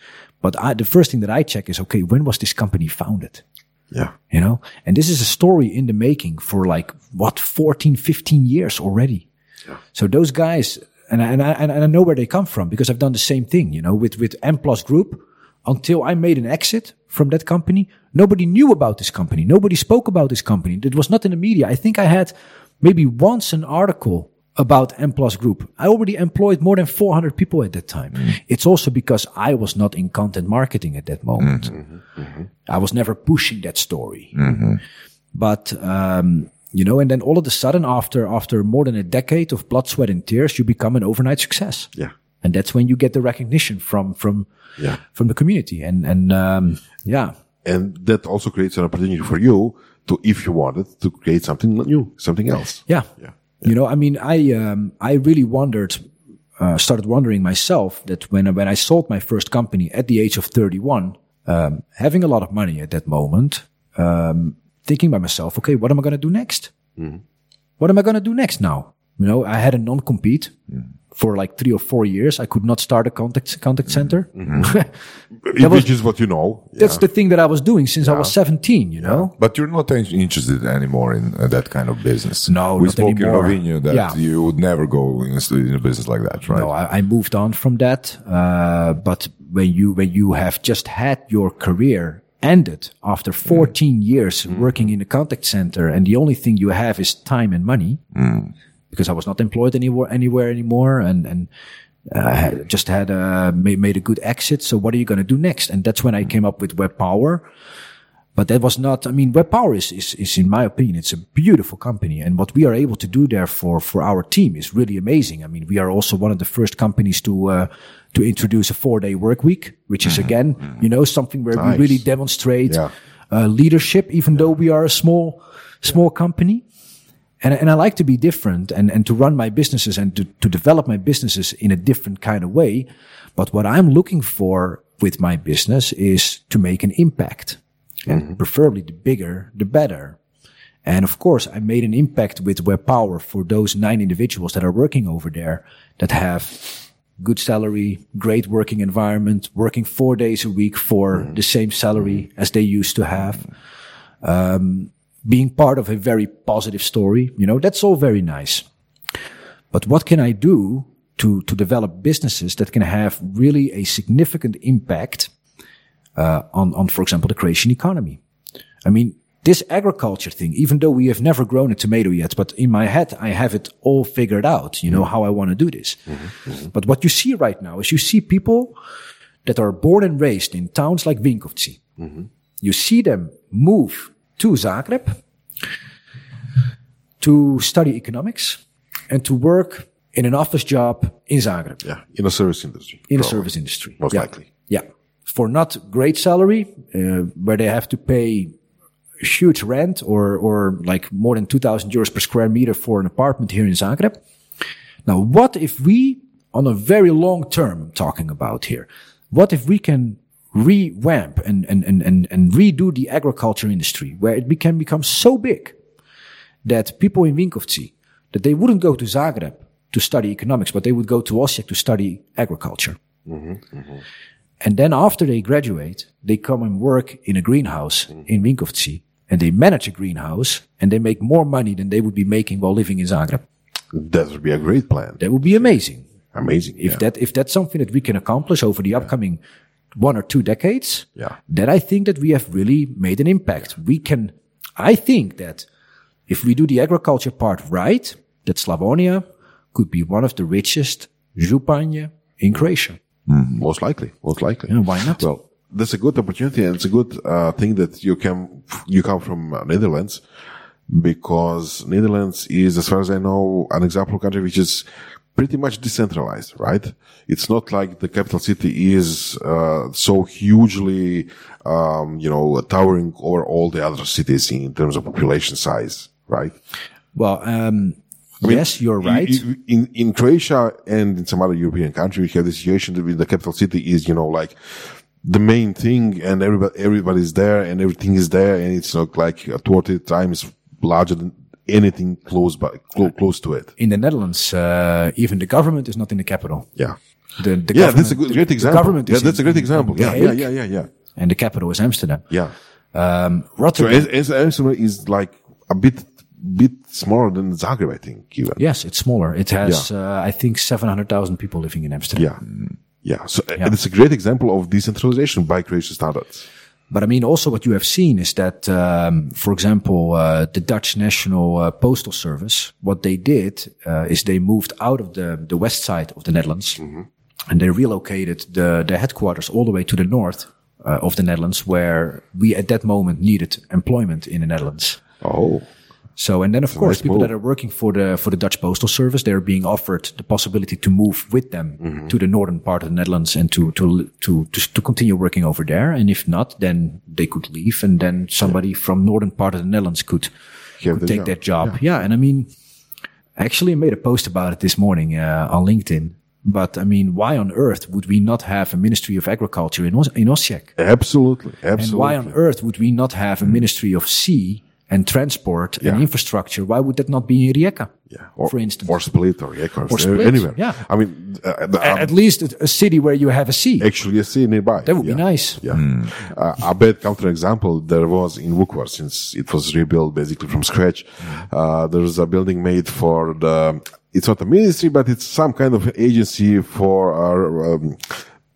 But I, the first thing that I check is, okay, when was this company founded? yeah. you know, and this is a story in the making for like what 14, 15 years already. Yeah. So those guys, and I, and I, and I know where they come from because I've done the same thing, you know, with, with M plus group until I made an exit from that company. Nobody knew about this company. Nobody spoke about this company. It was not in the media. I think I had maybe once an article about M Plus Group. I already employed more than 400 people at that time. It's also because I was not in content marketing at that moment. I was never pushing that story. But, um, you know, and then all of a sudden after, after more than a decade of blood, sweat and tears, you become an overnight success. Yeah. And that's when you get the recognition from, from, Yeah. from the community. And, and, um, yeah. And that also creates an opportunity for you to, if you wanted, to create something new, something else. Yeah. Yeah. You know, I mean, I, um, I really wondered, uh, started wondering myself that when, when I sold my first company at the age of 31, um, having a lot of money at that moment, um, thinking by myself, okay, what am I going to do next? What am I going to do next now? You know, I had a non-compete for like three or four years. I could not start a contact, contact mm-hmm. center. Mm-hmm. *laughs* That was- Which is what you know. That's the thing that I was doing since I was 17, you know? But you're not interested anymore in uh, that kind of business. No, we spoke anymore. in Rovinj that Yeah. you would never go in a, in a business like that, right? No, I, I moved on from that. Uh, but when you, when you have just had your career ended after mm. 14 years mm. working in a contact center and the only thing you have is time and money mm. Because I was not employed anywhere, anywhere anymore. And, and, uh, just had, uh, made, made a good exit. So what are you going to do next? And that's when I came up with Web Power. But that was not, I mean, Web Power is, is, is, in my opinion, it's a beautiful company. And what we are able to do there for, for our team is really amazing. I mean, we are also one of the first companies to, uh, to introduce a four day work week, which is again, you know, something where Nice. we really demonstrate, Yeah. uh, leadership, even though we are a small, small company. And, and I like to be different and, and to run my businesses and to, to develop my businesses in a different kind of way. But what I'm looking for with my business is to make an impact. And mm-hmm. preferably the bigger, the better. And of course, I made an impact with Web Power for those nine individuals that are working over there that have good salary, great working environment, working four days a week for mm-hmm. the same salary mm-hmm. as they used to have um, being part of a very positive story, you know, that's all very nice. But what can I do to, to develop businesses that can have really a significant impact, uh, on, on, for example, the Croatian economy? I mean, this agriculture thing, even though we have never grown a tomato yet, but in my head, I have it all figured out, you know, how I want to do this. Mm-hmm. Mm-hmm. But what you see right now is you see people that are born and raised in towns like Vinkovci. Mm-hmm. You see them move to Zagreb to study economics and to work in an office job in Zagreb Yeah. In a service industry. in probably. service industry. Most yeah. likely. Yeah. For not great salary, uh, where they have to pay huge rent or, or like more than 2000 euros per square meter for an apartment here in Zagreb. Now, what if we, on a very long term, I'm talking about here, what if we can revamp and, and, and, and, and redo the agriculture industry where it can become so big that people in Vinkovci, that they wouldn't go to Zagreb to study economics, but they would go to Osijek to study agriculture. Mm-hmm, mm-hmm. And then after they graduate, they come and work in a greenhouse mm-hmm. in Vinkovci and they manage a greenhouse and they make more money than they would be making while living in Zagreb. That would be a great plan. That would be amazing. Amazing. If yeah. that, if that's something that we can accomplish over the upcoming one or two decades, Yeah. then I think that we have really made an impact. We can, I think that if we do the agriculture part right, that Slavonia could be one of the richest županije in Croatia. Most likely. Most likely. Yeah, why not? Well, that's a good opportunity and it's a good uh, thing that you can you come from uh, Netherlands because Netherlands is, as far as I know, an example country which is pretty much decentralized, right? It's not like the capital city is uh, so hugely, um, you know, towering over all the other cities in terms of population size, right? Well, um, yes, you're right. In, in Croatia and in some other European country, we have the situation that the capital city is, you know, like the main thing and everybody, everybody's there and everything is there and it's not like uh, 20 times larger than anything close by, clo- close to it. in the Netherlands, uh, even the government is not in the capital. Yeah. The, the Yeah, that's a good, the- great the example. government Yeah, that's a great example. Yeah, The yeah, yeah, yeah, yeah. And the capital is Amsterdam. Yeah. Um, So Rotterdam. Es- Amsterdam is like a bit bit smaller than Zagreb, I think. Even. yes, it's smaller. It has, uh, I think, 700,000 people living in Amsterdam. Yeah. Yeah. So and it's a great example of decentralization by Croatian standards. But I mean, also what you have seen is that, um, for example, uh, the Dutch National uh, Postal Service, what they did uh, is they moved out of the, the west side of the Netherlands and they relocated the, the headquarters all the way to the north uh, of the Netherlands, where we at that moment needed employment in the Netherlands. Oh. So, and then of course, nice people move. that are working for the for the Dutch Postal Service, they're being offered the possibility to move with them Mm-hmm. to the northern part of the Netherlands and to to to to, to continue working over there. And if not, then they could leave, and then somebody from northern part of the Netherlands could, could take job. that job. Yeah. and I mean, actually, I made a post about it this morning uh, on LinkedIn. But I mean, why on earth would we not have a Ministry of Agriculture in Os- in Osijek? Absolutely. Absolutely. And why on earth would we not have a Ministry of Sea and Transport Yeah. and Infrastructure? Why would that not be in Rijeka? yeah. Or, for instance. Or Split or Rijeka Or Split, Anywhere. yeah. I mean, uh, the, A- At least a, city where you have a sea. actually a sea nearby. That would yeah. be nice. Yeah. Uh, a bad counterexample there was in Vukovar since it was rebuilt basically from scratch. Uh, there's a building made for the, it's not a ministry, but it's some kind of agency for our, um,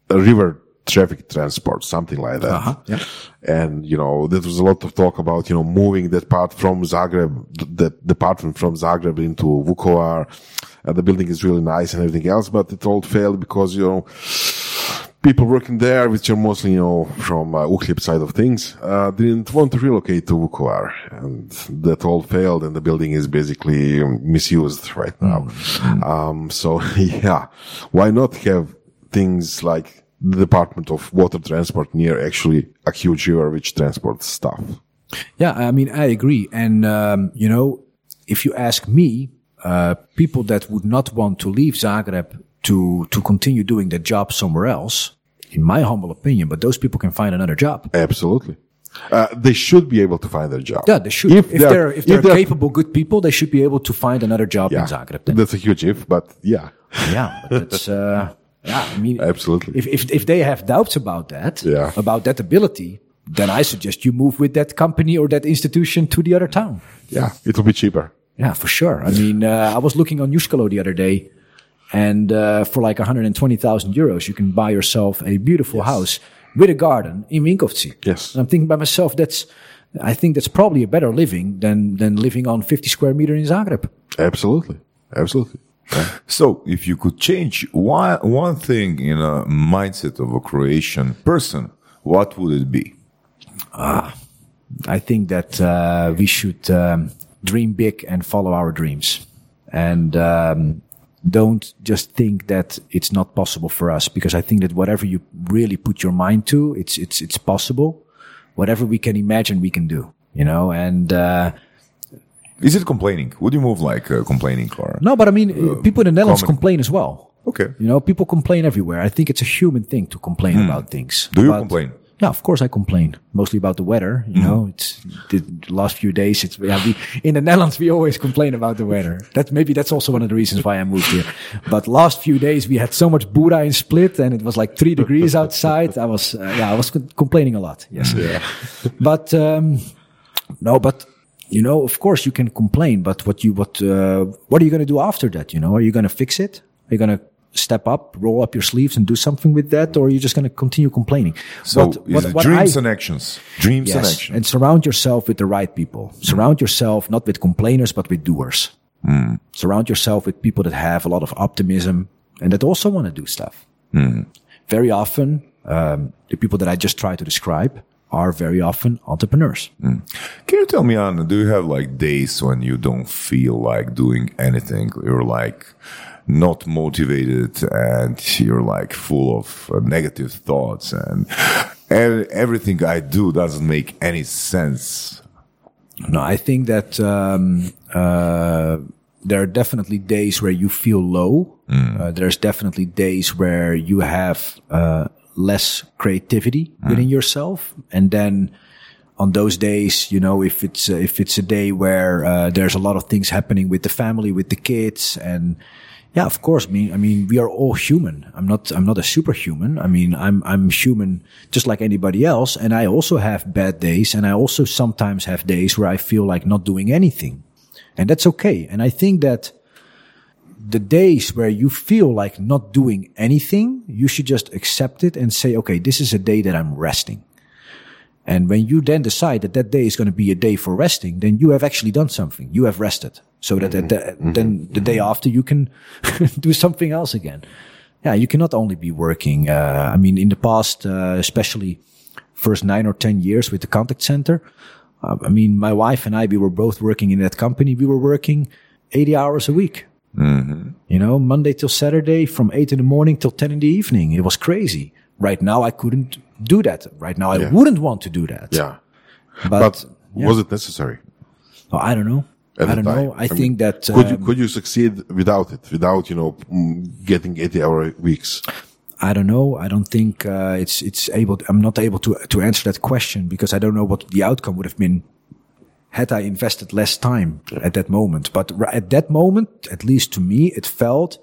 a river traffic transport, something like that. Uh-huh, yeah. And, you know, there was a lot of talk about, you know, moving that part from Zagreb, th- that department from Zagreb into Vukovar. Uh, the building is really nice and everything else, but it all failed because, you know, people working there, which are mostly, you know, from uh, Uhljeb side of things, uh, didn't want to relocate to Vukovar. And that all failed and the building is basically misused right now. Um, so *laughs* yeah, why not have things like the Department of Water Transport near actually a huge river which transports stuff? Yeah, I mean, I agree. And, um, you know, if you ask me, uh, people that would not want to leave Zagreb to, to continue doing their job somewhere else, in my humble opinion, but those people can find another job. Absolutely. Uh, they should be able to find their job. Yeah, they should. If, they're- they're, if they're they're- capable, good people, they should be able to find another job yeah, in Zagreb. Then. that's a huge if, but yeah, yeah, but that's, uh, *laughs* yeah, I mean, Absolutely. If, if, if they have doubts about that, Yeah. about that ability, then I suggest you move with that company or that institution to the other town. yeah, it'll be cheaper. Yeah, for sure. I mean, uh, I was looking on Njuškalo the other day, and uh, for like 120,000 euros, you can buy yourself a beautiful house with a garden in Vinkovci. Yes. And I'm thinking by myself, that's, I think that's probably a better living than than living on 50 square meter in Zagreb. Absolutely. Absolutely. So, if you could change one, one thing in a mindset of a Croatian person, what would it be? I think that uh, we should um, dream big and follow our dreams, and um, don't just think that it's not possible for us. Because I think that whatever you really put your mind to, it's it's it's possible. Whatever we can imagine, we can do. You know, and uh, Is it complaining? Would you move like uh, complaining or? no, but I mean, people in the Netherlands complain as well. Okay. You know, people complain everywhere. I think it's a human thing to complain about things. Hmm. Do you complain? Yeah, of course I complain. Mostly about the weather. You know, it's the last few days. It's yeah, we, in the Netherlands we always complain about the weather. That maybe that's also one of the reasons why I moved here. But last few days we had so much bura in Split, and it was like three degrees outside. I was uh, yeah, I was co- complaining a lot. Yes. Yeah. but um, no, but you know, of course you can complain. But what you what uh, what are you going to do after that? You know, are you going to fix it? Are you going to step up, roll up your sleeves, and do something with that, or are you just going to continue complaining? So, What- is what- what dreams I- and actions? Dreams and actions. and surround yourself with the right people. Surround yourself not with complainers, but with doers. Surround yourself with people that have a lot of optimism and that also want to do stuff. Very often, um, the people that I just tried to describe are very often entrepreneurs. Can you tell me, Anna, do you have like days when you don't feel like doing anything? You're like not motivated and you're like full of uh, negative thoughts and everything I do doesn't make any sense. No, I think that um, uh, there are definitely days where you feel low. Uh, there's definitely days where you have uh, less creativity within yourself, and then on those days, you know, if it's uh, if it's a day where uh, there's a lot of things happening with the family, with the kids, and Yeah, of course. I mean, I mean, we are all human. I'm not, I'm not a superhuman. I mean, I'm, I'm human just like anybody else. And I also have bad days. And I also sometimes have days where I feel like not doing anything. And that's okay. And I think that the days where you feel like not doing anything, you should just accept it and say, okay, this is a day that I'm resting. And when you then decide that that day is going to be a day for resting, then you have actually done something. You have rested so that at the, then the day after you can *laughs* do something else again. Yeah. You cannot only be working. Uh, I mean, in the past, uh, especially first nine or 10 years with the contact center. Uh, I mean, my wife and I, we were both working in that company. We were working 80 hours a week. You know, Monday till Saturday from eight in the morning till 10 in the evening. It was crazy. Right now, I couldn't do that. Right now, I Yeah. wouldn't want to do that. Yeah. But, But was it necessary? oh, I don't know. at I don't time? know. I, mean, think that, could you um, could you succeed without it, without you know mm, getting eighty hour weeks? I don't know. I don't think uh, it's it's able. I'm not able to to answer that question because I don't know what the outcome would have been had I invested less time at that moment. But at that moment, at least to me, it felt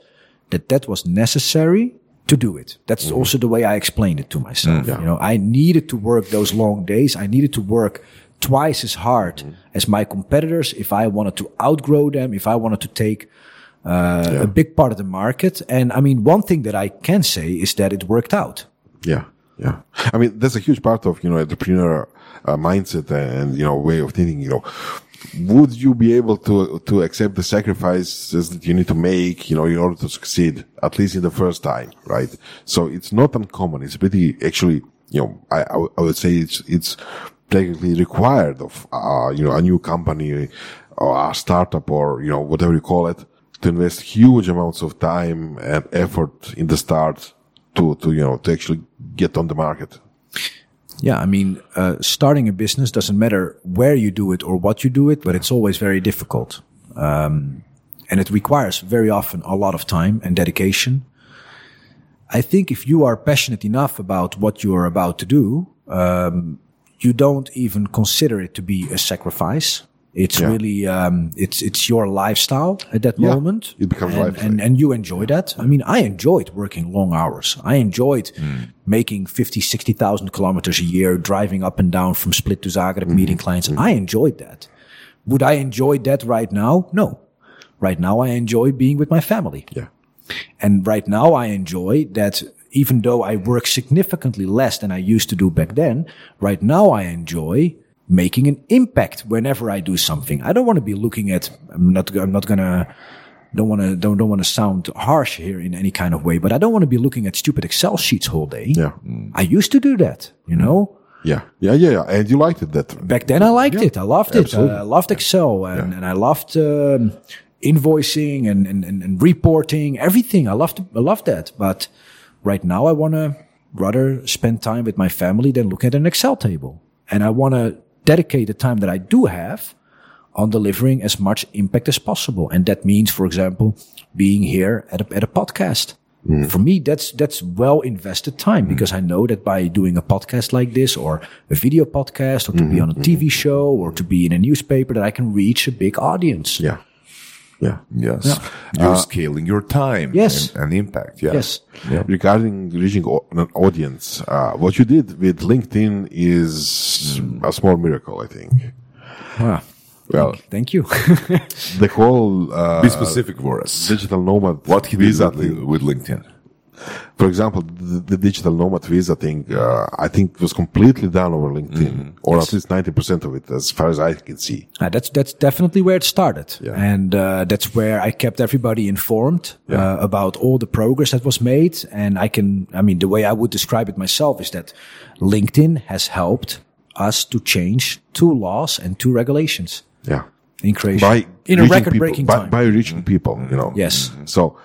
that that was necessary to do it. That's mm. also the way I explained it to myself. Mm. You know, I needed to work those long days. I needed to work twice as hard mm. as my competitors if I wanted to outgrow them, if I wanted to take uh, a big part of the market. And I mean, one thing that I can say is that it worked out. Yeah, yeah. I mean, that's a huge part of you know entrepreneur uh, mindset and you know way of thinking. You know, would you be able to to accept the sacrifices that you need to make, you know, in order to succeed at least in the first time, right? So it's not uncommon. It's pretty actually, you know, I I, would- say it's it's technically required of uh, you know a new company or a startup or you know whatever you call it to invest huge amounts of time and effort in the start to to you know to actually get on the market. Yeah, I mean, uh, starting a business doesn't matter where you do it or what you do it, but it's always very difficult. Um, and it requires very often a lot of time and dedication. I think if you are passionate enough about what you are about to do, um, you don't even consider it to be a sacrifice. It's Yeah. really, um, it's, it's your lifestyle at that Yeah, moment. it becomes and, lifestyle. and, and you enjoy that. I mean, I enjoyed working long hours. I enjoyed hmm. making 50, 60,000 kilometers a year, driving up and down from Split to Zagreb, hmm. meeting clients. Hmm. I enjoyed that. Would I enjoy that right now? No. Right now, I enjoy being with my family. Yeah. And right now I enjoy that even though I work significantly less than I used to do back then, right now I enjoy making an impact whenever I do something. I don't want to be looking at, I'm not, I'm not gonna, don't want to, don't, don't want to sound harsh here in any kind of way, but I don't want to be looking at stupid Excel sheets all day. Yeah. I used to do that, you know? Yeah. Yeah. Yeah. Yeah. And you liked it that. Back then I liked it. I loved it. Absolutely. I loved Excel and, and I loved um, invoicing and, and, and, and reporting, everything. I loved, I loved that. But right now I want to rather spend time with my family than look at an Excel table. And I want to dedicate the time that I do have on delivering as much impact as possible. And that means, for example, being here at a, at a podcast. Hmm. For me, that's, that's well invested time hmm. because I know that by doing a podcast like this or a video podcast or to be hmm. on a TV show or to be in a newspaper that I can reach a big audience. Yeah. Yeah. Yes. You're scaling your time Yes. and, and impact. Yeah. Yes. Regarding reaching an audience, uh, what you did with LinkedIn is a small miracle, I think. Ah, Well, thank you. the whole uh, Be specific for us. digital nomad What he did with, with LinkedIn. For example, the, the digital nomad visa thing, uh, I think was completely done over LinkedIn, or at least 90% of it, as far as I can see. Uh, that's that's definitely where it started, Yeah. and uh, that's where I kept everybody informed uh, about all the progress that was made. And I can, I mean, the way I would describe it myself is that LinkedIn has helped us to change two laws and two regulations Yeah. in Croatia By in a reaching record-breaking people, time. By, by reaching people, you know. Yes. So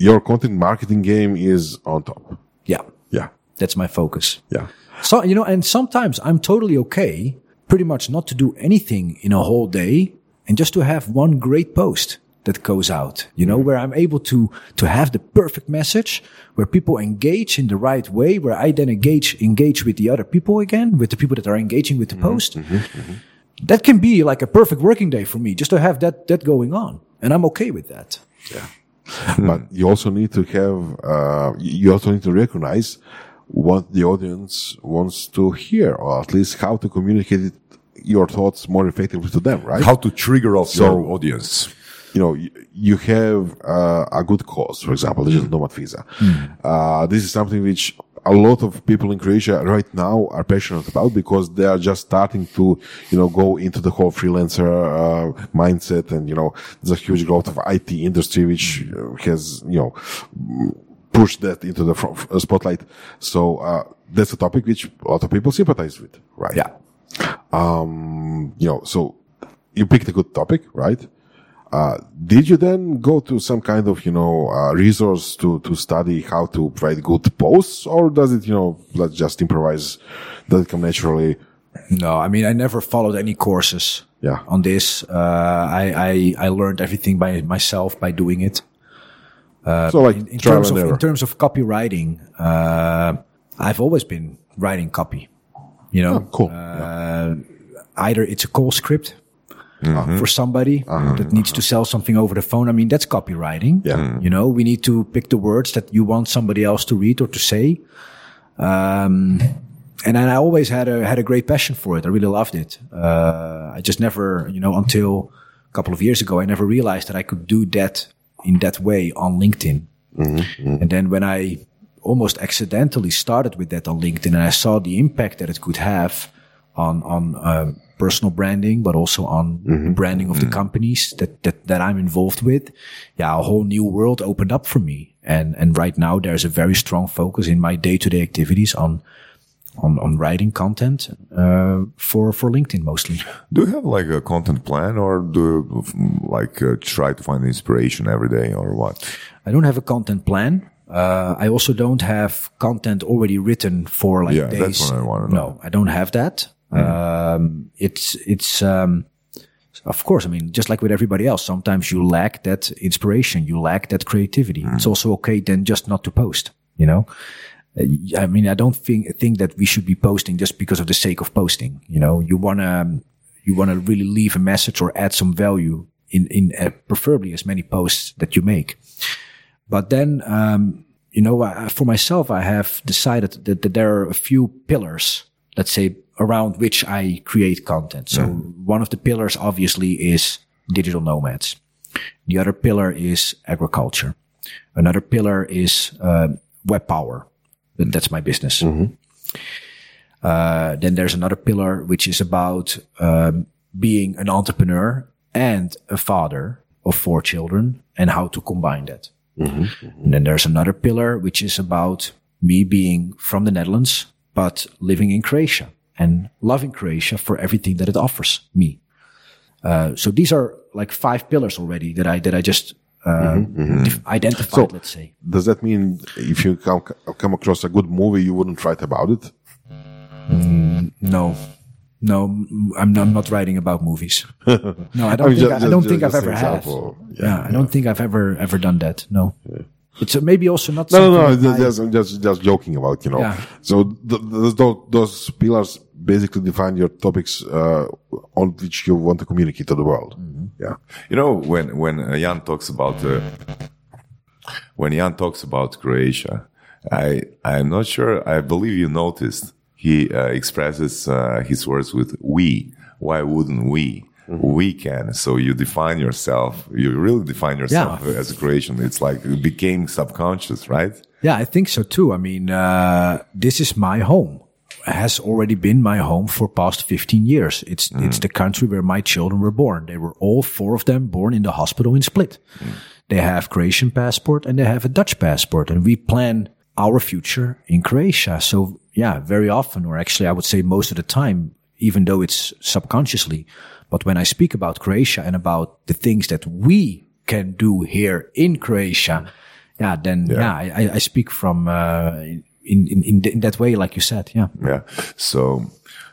your content marketing game is on top. yeah, Yeah. that's my focus. Yeah. So, you know, and sometimes I'm totally okay pretty much not to do anything in a whole day and just to have one great post that goes out, you know, mm-hmm. where I'm able to, to have the perfect message where people engage in the right way, where I then engage, engage with the other people again, with the people that are engaging with the mm-hmm. post. Mm-hmm. That can be like a perfect working day for me just to have that, that going on. And I'm okay with that. Yeah. But you also need to have, uh, you also need to recognize what the audience wants to hear, or at least how to communicate it, your thoughts more effectively to them, right? How to trigger off So- your audience. you know, you, you have uh, a good cause, for example, digital nomad visa. Uh, this is something which a lot of people in Croatia right now are passionate about because they are just starting to, you know, go into the whole freelancer uh, mindset, and you know, there's a huge growth of IT industry which uh, has, you know, pushed that into the front, uh, spotlight. So uh, that's a topic which a lot of people sympathize with, right? Yeah. um, you know, so you picked a good topic, right? Uh, did you then go to some kind of, you know, uh, resource to, to study how to write good posts or does it, you know, let's just improvise? Does it come naturally? No, I mean, I never followed any courses Yeah. on this. Uh, I, I, I learned everything by myself by doing it. so like In, in terms of, error. in terms of copywriting, uh, I've always been writing copy, you know, Oh, cool. uh, either it's a call script Mm-hmm. uh, for somebody that needs to sell something over the phone. I mean, that's copywriting. Yeah. You know, we need to pick the words that you want somebody else to read or to say. Um, and then I always had a, had a great passion for it. I really loved it. Uh, I just never, you know, until a couple of years ago, I never realized that I could do that in that way on LinkedIn. And then when I almost accidentally started with that on LinkedIn and I saw the impact that it could have on, on, uh, personal branding, but also on the branding of the companies that, that, that I'm involved with. Yeah, a whole new world opened up for me. And, and right now there's a very strong focus in my day to day activities on, on, on writing content, uh, for, for LinkedIn mostly. Do you have like a content plan or do you like uh, try to find inspiration every day or what? I don't have a content plan. Uh, I also don't have content already written for like Yeah, days. that's what I wanna know. No, I don't have that. Um, it's, it's, um, of course, I mean, just like with everybody else, sometimes you lack that inspiration. You lack that creativity. It's also okay then just not to post, you know? Uh, I mean, I don't think, think that we should be posting just because of the sake of posting. You know, you want to, you want to really leave a message or add some value in, in uh, preferably as many posts that you make. But then, um, you know, I, for myself, I have decided that, that there are a few pillars, let's say, around which I create content. So one of the pillars obviously is digital nomads. The other pillar is agriculture. Another pillar is uh, web power. That- That's my business. Uh, then there's another pillar which is about um, being an entrepreneur and a father of four children and how to combine that. And then there's another pillar which is about me being from the Netherlands but living in Croatia and loving Croatia for everything that it offers me. Uh, so these are like five pillars already that I that I just uh, def- identified. So- let's say. Does that mean if you come, come across a good movie, you wouldn't write about it? No, no, m- I'm not, I'm not writing about movies. *laughs* No, I don't I mean, think, just- I, I don't just- think I've ever have. example. Yeah, I don't think I've ever ever done that. No, it's maybe also not. No, no, no. Just, I- just, just, joking about, you know. Yeah. So th- th- those, those pillars basically define your topics uh, on which you want to communicate to the world. Yeah. You know, when when uh, Jan talks about uh, when Jan talks about Croatia, I I'm not sure. I believe you noticed he uh, expresses uh, his words with "we." Why wouldn't we? We can. So you define yourself. You really define yourself Yeah. as a Croatian. It's like it became subconscious, right? Yeah, I think so too. I mean, uh, this is my home. Has already been my home for past 15 years. It's it's the country where my children were born. They were all four of them born in the hospital in Split. They have Croatian passport and they have a Dutch passport and we plan our future in Croatia. So yeah, very often or actually I would say most of the time, even though it's subconsciously, but when I speak about Croatia and about the things that we can do here in Croatia, yeah, then yeah, I, I- I speak from uh, in, in in in that way, like you said. Yeah, Yeah. So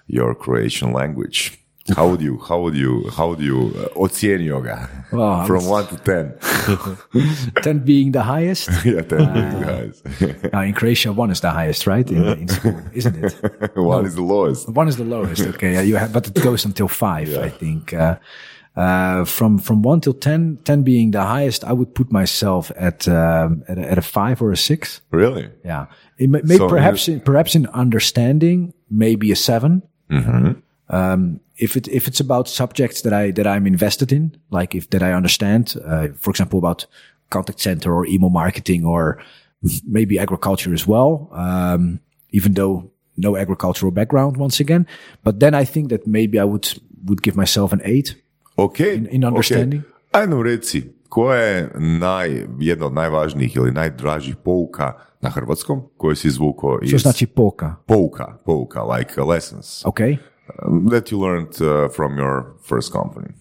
your Croatian language. How would you? How would you? How would you? Uh, ocijenio ga Well, *laughs* from one to ten. *laughs* ten being the highest. *laughs* yeah, ten being guys. Now in Croatia, one is the highest, right? In, in school, isn't it? one is the lowest. One is the lowest. Okay, yeah, you have, but it goes until five, I think. Uh, Uh, from from one till 10, 10 being the highest, I would put myself at um, at, a, at a five or a six. Really? Yeah, it may, may So perhaps in, perhaps in understanding, maybe a 7 Um, if it if it's about subjects that I that I'm invested in, like if that I understand, uh, for example, about contact center or email marketing or maybe agriculture as well. Um, even though no agricultural background once again, but then I think that maybe I would would give myself an eight. Ok. in understanding? Okay. Nam reci, koja je naj, jedna od najvažnijih ili najdražih pouka na hrvatskom koju si izvukao iz... Što znači poka? Pouka, pouka, like lessons Okay. Um, that you learned uh, from your first company.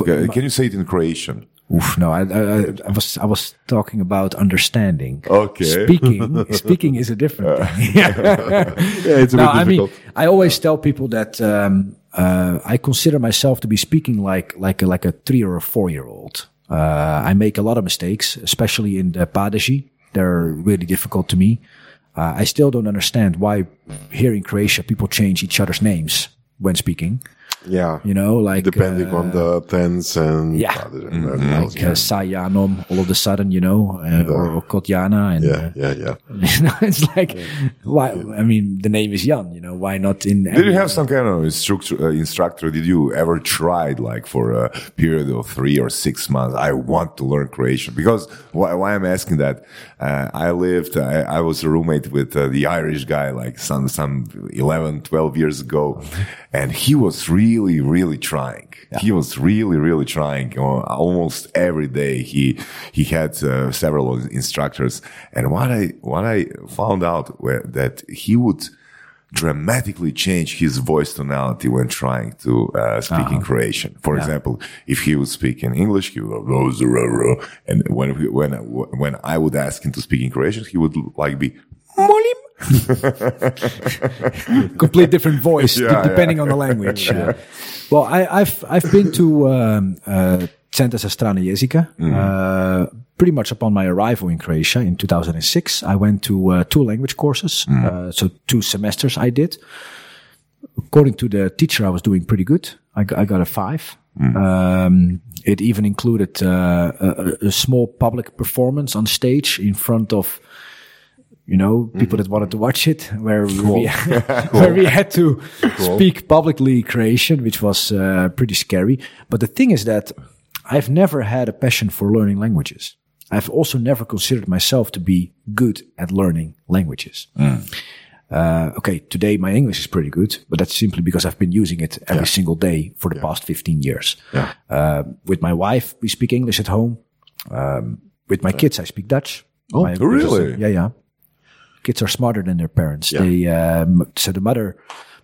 Okay, Can you say it in Croatian? Oof, no, I, I, I- was I was talking about understanding. Okay. Speaking *laughs* speaking is a different thing. *laughs* Yeah, it's a *laughs* no, bit I mean. I always tell people that um, uh, I consider myself to be speaking like like a, like a three or a four year old. Uh, I make a lot of mistakes, especially in the padeži. They're really difficult to me. Uh, I still don't understand why here in Croatia people change each other's names when speaking. Yeah. You know, like Depending uh, on the tense and yeah. other- like uh, Sayanom, all of a sudden, you know, uh, or, or Kotjana, and yeah, uh, yeah, yeah. *laughs* you know, it's like, why? I mean, the name is Jan, you know, why not in? Did you have some kind of instructor? Uh, instructor? Did you ever tried like for a period of three or six months? I want to learn Croatian because why, why I'm asking that? Uh, I lived. I, I was a roommate with uh, the Irish guy like some some 11, 12 years ago, and he was really really trying. He was really really trying. Almost every day he he had uh, several instructors, and what I what I found out were that he would dramatically change his voice tonality when trying to uh, speak in Croatian. For example, if he would speak in English, he would go, "Roz, ro, ro," and when we- when when I would ask him to speak in Croatian, he would like be molim. *laughs* complete different voice Yeah, depending on the language. Uh, well, I, I've I've been to um, uh, za strane jezika uh, pretty much upon my arrival in Croatia in 2006. I went to uh, two language courses, uh, so two semesters I did. According to the teacher, I was doing pretty good. I, got- I got a five. Um, it even included uh, a, a small public performance on stage in front of you know, people that wanted to watch it, where we, *laughs* *laughs* where we had to speak publicly Croatian, which was uh, pretty scary. But the thing is that I've never had a passion for learning languages. I've also never considered myself to be good at learning languages. Uh, okay, today my English is pretty good, but that's simply because I've been using it every single day for the past 15 years. Uh, with my wife, we speak English at home. Um, with my kids, I speak Dutch. Oh, really? Yeah, yeah. Kids are smarter than their parents. They um, so the mother,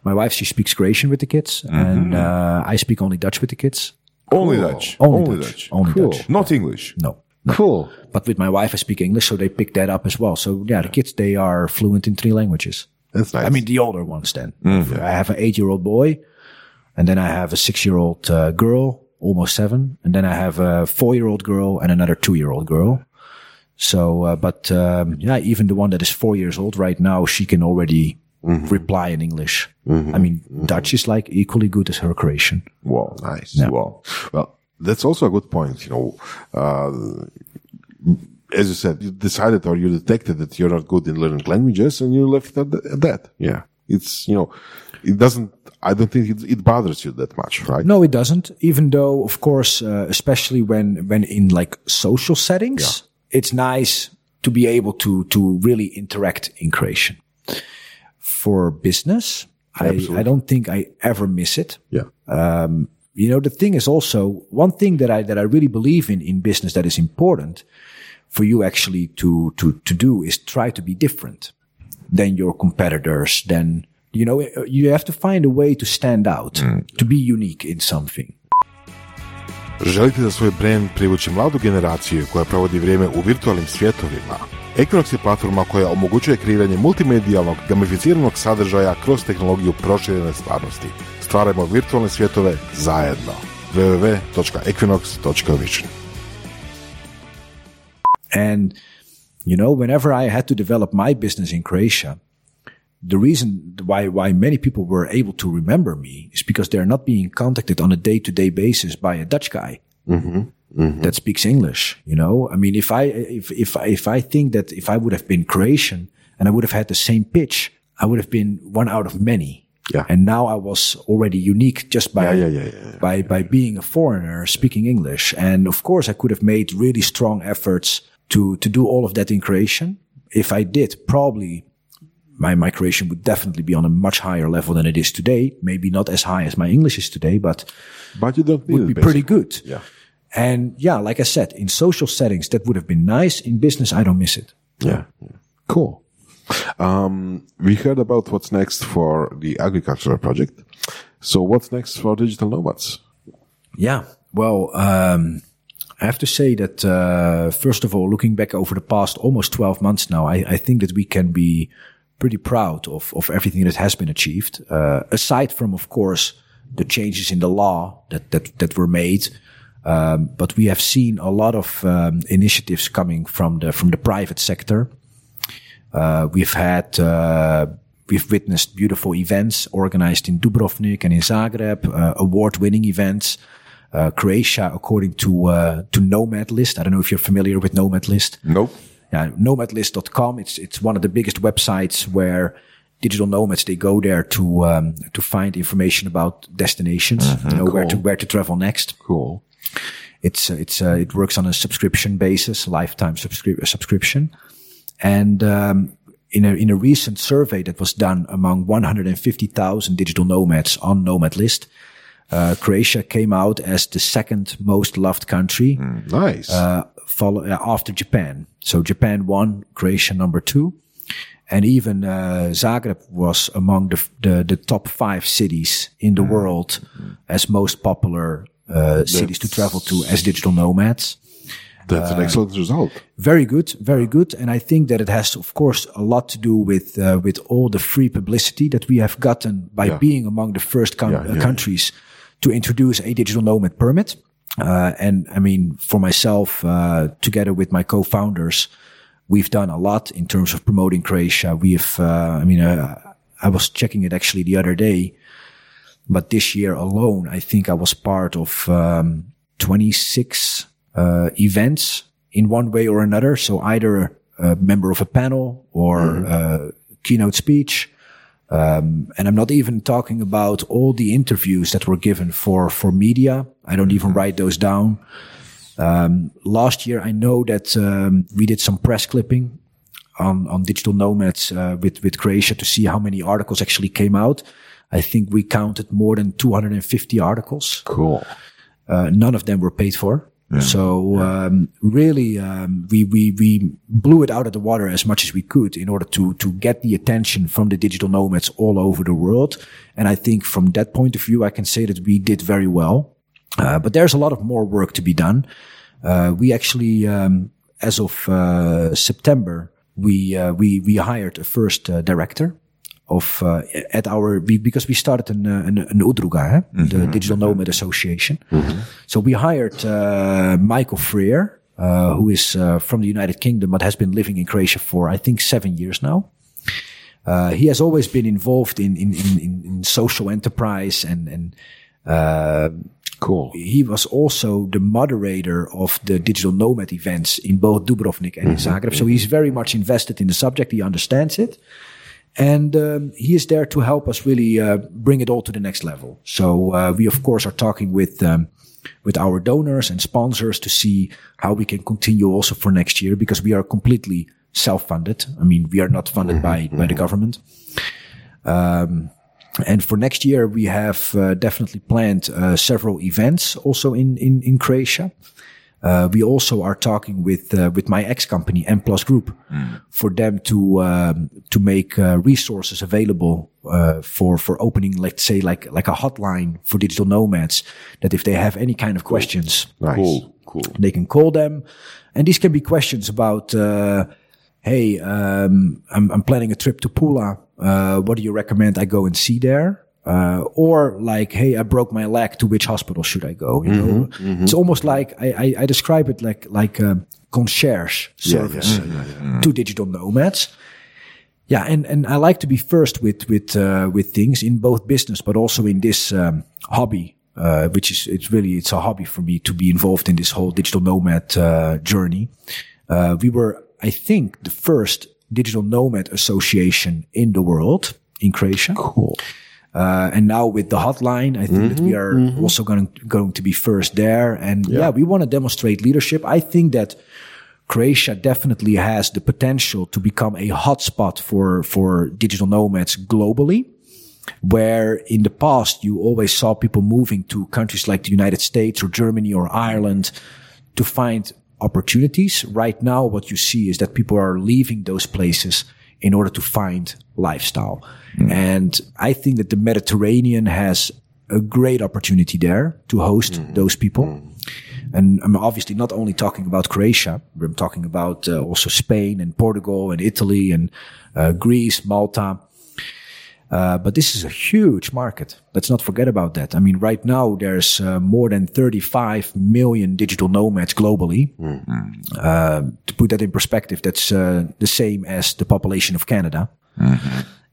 my wife, she speaks Croatian with the kids, and uh, I speak only Dutch with the kids. Only Dutch. Only, Dutch. Only Cool. Dutch. Not English. No. Cool. But with my wife, I speak English, so they pick that up as well. So yeah, the kids they are fluent in three languages. That's nice. I mean, the older ones. Then I have an eight-year-old boy, and then I have a six-year-old uh, girl, almost seven, and then I have a four-year-old girl and another two-year-old girl. So, uh, but um, yeah, even the one that is four years old right now, she can already reply in English. I mean, Dutch is like equally good as her Croatian. Wow. Nice. Wow. Well, that's also a good point. You know, uh, as you said, you decided or you detected that you're not good in learning languages, and you left it at that. Yeah, it's you know, it doesn't. I don't think it, it bothers you that much, right? No, it doesn't. Even though, of course, uh, especially when when in like social settings, it's nice to be able to to really interact in Croatian. For business, I, I don't think I ever miss it. Yeah. Um, you know, the thing is also one thing that I that I really believe in in business that is important for you actually to to to do is try to be different than your competitors. Then you know you have to find a way to stand out, mm. to be unique in something. Želite da svoj brand privući mladu generaciju koja provodi vrijeme u virtualnim svjetovima? Equinox je platforma koja omogućuje kreiranje multimedijalnog, gamificiranog sadržaja kroz tehnologiju proširene stvarnosti. Stvarajmo virtualne svjetove zajedno. www.equinox.vision And, you know, whenever I had to develop my business in Croatia, the reason why why many people were able to remember me is because they're not being contacted on a day to day basis by a Dutch guy mm-hmm. Mm-hmm. that speaks English. You know, I mean, if I if if if I think that if I would have been Croatian and I would have had the same pitch, I would have been one out of many. Yeah. And now I was already unique just by yeah, yeah, yeah. by by being a foreigner speaking English. And of course, I could have made really strong efforts to to do all of that in Croatian. If I did, probably my, my Croatian would definitely be on a much higher level than it is today. Maybe not as high as my English is today, but But you don't would be pretty good. Yeah. And yeah, like I said, in social settings, that would have been nice. In business, I don't miss it. Yeah. yeah. Cool. Um, we heard about what's next for the agricultural project. So what's next for digital nomads? Yeah. Well, um, I have to say that, uh, first of all, looking back over the past almost 12 months now, I, I think that we can be pretty proud of, of everything that has been achieved. Uh, aside from, of course, the changes in the law that, that, that were made. Um, but we have seen a lot of um, initiatives coming from the from the private sector. Uh, we've had uh, we've witnessed beautiful events organized in Dubrovnik and in Zagreb, uh, award-winning events. Uh, Croatia, according to uh, to Nomad List, I don't know if you're familiar with Nomad List. Nope. Yeah, nomadlist.com. It's it's one of the biggest websites where digital nomads they go there to um, to find information about destinations, you know where to where to travel next. Cool. It's uh, it's uh, it works on a subscription basis, lifetime subscri- subscription, and um, in a in a recent survey that was done among 150,000 digital nomads on Nomad List, uh, Croatia came out as the second most loved country Nice. uh, follow uh, after Japan. So Japan won, Croatia number two, and even uh, Zagreb was among the, the the top five cities in the world as most popular uh, cities to travel to as digital nomads. That's an excellent result. Very good, very good, and I think that it has, of course, a lot to do with uh, with all the free publicity that we have gotten by Yeah. being among the first coun- Yeah, uh, yeah, countries to introduce a digital nomad permit. Uh, and I mean, for myself, uh, together with my co-founders, we've done a lot in terms of promoting Croatia. We've, uh, I mean, uh, I was checking it actually the other day, but this year alone, I think I was part of um, 26 uh, events in one way or another. So either a member of a panel or uh, keynote speech. Um, and I'm not even talking about all the interviews that were given for, for media. I don't even write those down. Um, last year, I know that um, we did some press clipping on, on digital nomads uh, with, with Croatia to see how many articles actually came out. I think we counted more than 250 articles. Cool. Uh, none of them were paid for. So um, really, um, we we we blew it out of the water as much as we could in order to to get the attention from the digital nomads all over the world. And I think from that point of view, I can say that we did very well. Uh, but there's a lot of more work to be done. Uh, we actually, um, as of uh, September, we uh, we we hired a first uh, director of uh, at our we, because we started an uh, an, an Udruga, hè? the Digital Nomad Association. So we hired uh, Michael Freer, uh, who is uh, from the United Kingdom but has been living in Croatia for I think seven years now. Uh, he has always been involved in in in, in, social enterprise and and uh, Cool. he was also the moderator of the digital nomad events in both Dubrovnik and in Zagreb. So he's very much invested in the subject. He understands it. And um, he is there to help us really uh, bring it all to the next level. So uh, we, of course, are talking with um, with our donors and sponsors to see how we can continue also for next year because we are completely self-funded. I mean, we are not funded by by the government. Um, and for next year, we have uh, definitely planned uh, several events also in in, in Croatia. Uh, we also are talking with uh, with my ex company M Plus Group for them to um, to make uh, resources available uh, for for opening, let's say, like like a hotline for digital nomads. That if they have any kind of questions, Nice. Cool. Cool. they can call them, and these can be questions about, uh, hey, um, I'm, I'm planning a trip to Pula. Uh, what do you recommend I go and see there? Uh, or like, hey, I broke my leg. To which hospital should I go? You know, it's almost like I, I, I describe it like like a concierge service to digital nomads. Yeah, and, and I like to be first with with uh, with things in both business, but also in this um, hobby, uh, which is it's really it's a hobby for me to be involved in this whole digital nomad uh, journey. Uh, we were, I think, the first digital nomad association in the world in Croatia. Cool. Uh, and now with the hotline, I think that we are also going going to be first there. And yeah, we want to demonstrate leadership. I think that Croatia definitely has the potential to become a hotspot for for digital nomads globally. Where in the past you always saw people moving to countries like the United States or Germany or Ireland to find opportunities. Right now, what you see is that people are leaving those places in order to find lifestyle. And I think that the Mediterranean has a great opportunity there to host those people. And I'm obviously not only talking about Croatia, I'm talking about uh, also Spain and Portugal and Italy and uh, Greece, Malta. Uh, but this is a huge market. Let's not forget about that. I mean, right now there's uh, more than 35 million digital nomads globally. Uh, to put that in perspective, that's uh, the same as the population of Canada.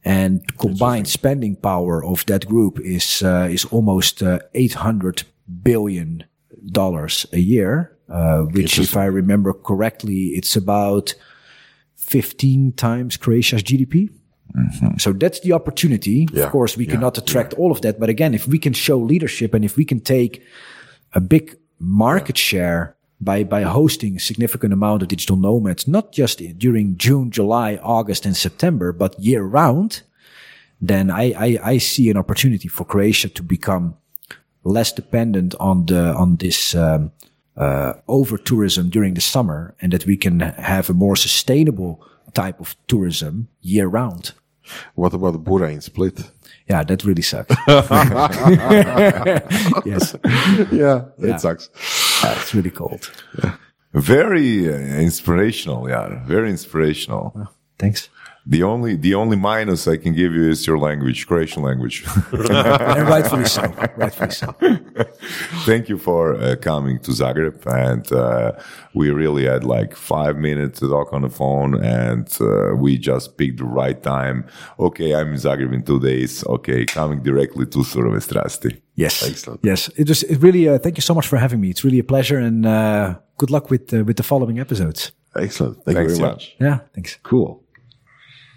And combined spending power of that group is uh, is almost uh, 800 billion dollars a year, uh, which, if I remember correctly, it's about 15 times Croatia's GDP. So that's the opportunity. Yeah, Of course, we cannot attract all of that, but again, if we can show leadership and if we can take a big market share by by hosting a significant amount of digital nomads, not just during June, July, August, and September, but year round, then I, I, I see an opportunity for Croatia to become less dependent on the on this um, uh, over tourism during the summer, and that we can have a more sustainable type of tourism year round. What about Bura in Split? Yeah, that really sucks. *laughs* *laughs* yes, Yeah, Yeah. it sucks. Yeah, it's really cold. Very uh, inspirational, yeah. Very inspirational. Thanks. The only the only minus I can give you is your language, Croatian language. *laughs* And rightfully so. Rightfully so. Thank you for uh, coming to Zagreb, and uh, we really had like five minutes to talk on the phone, and uh, we just picked the right time. Okay, I'm in Zagreb in two days. Okay, coming directly to Surove Strasti. Yes. Excellent. Yes. It was it really. Uh, thank you so much for having me. It's really a pleasure, and uh, good luck with uh, with the following episodes. Excellent. Thank Thanks, you very yeah. much. Yeah. Thanks. Cool.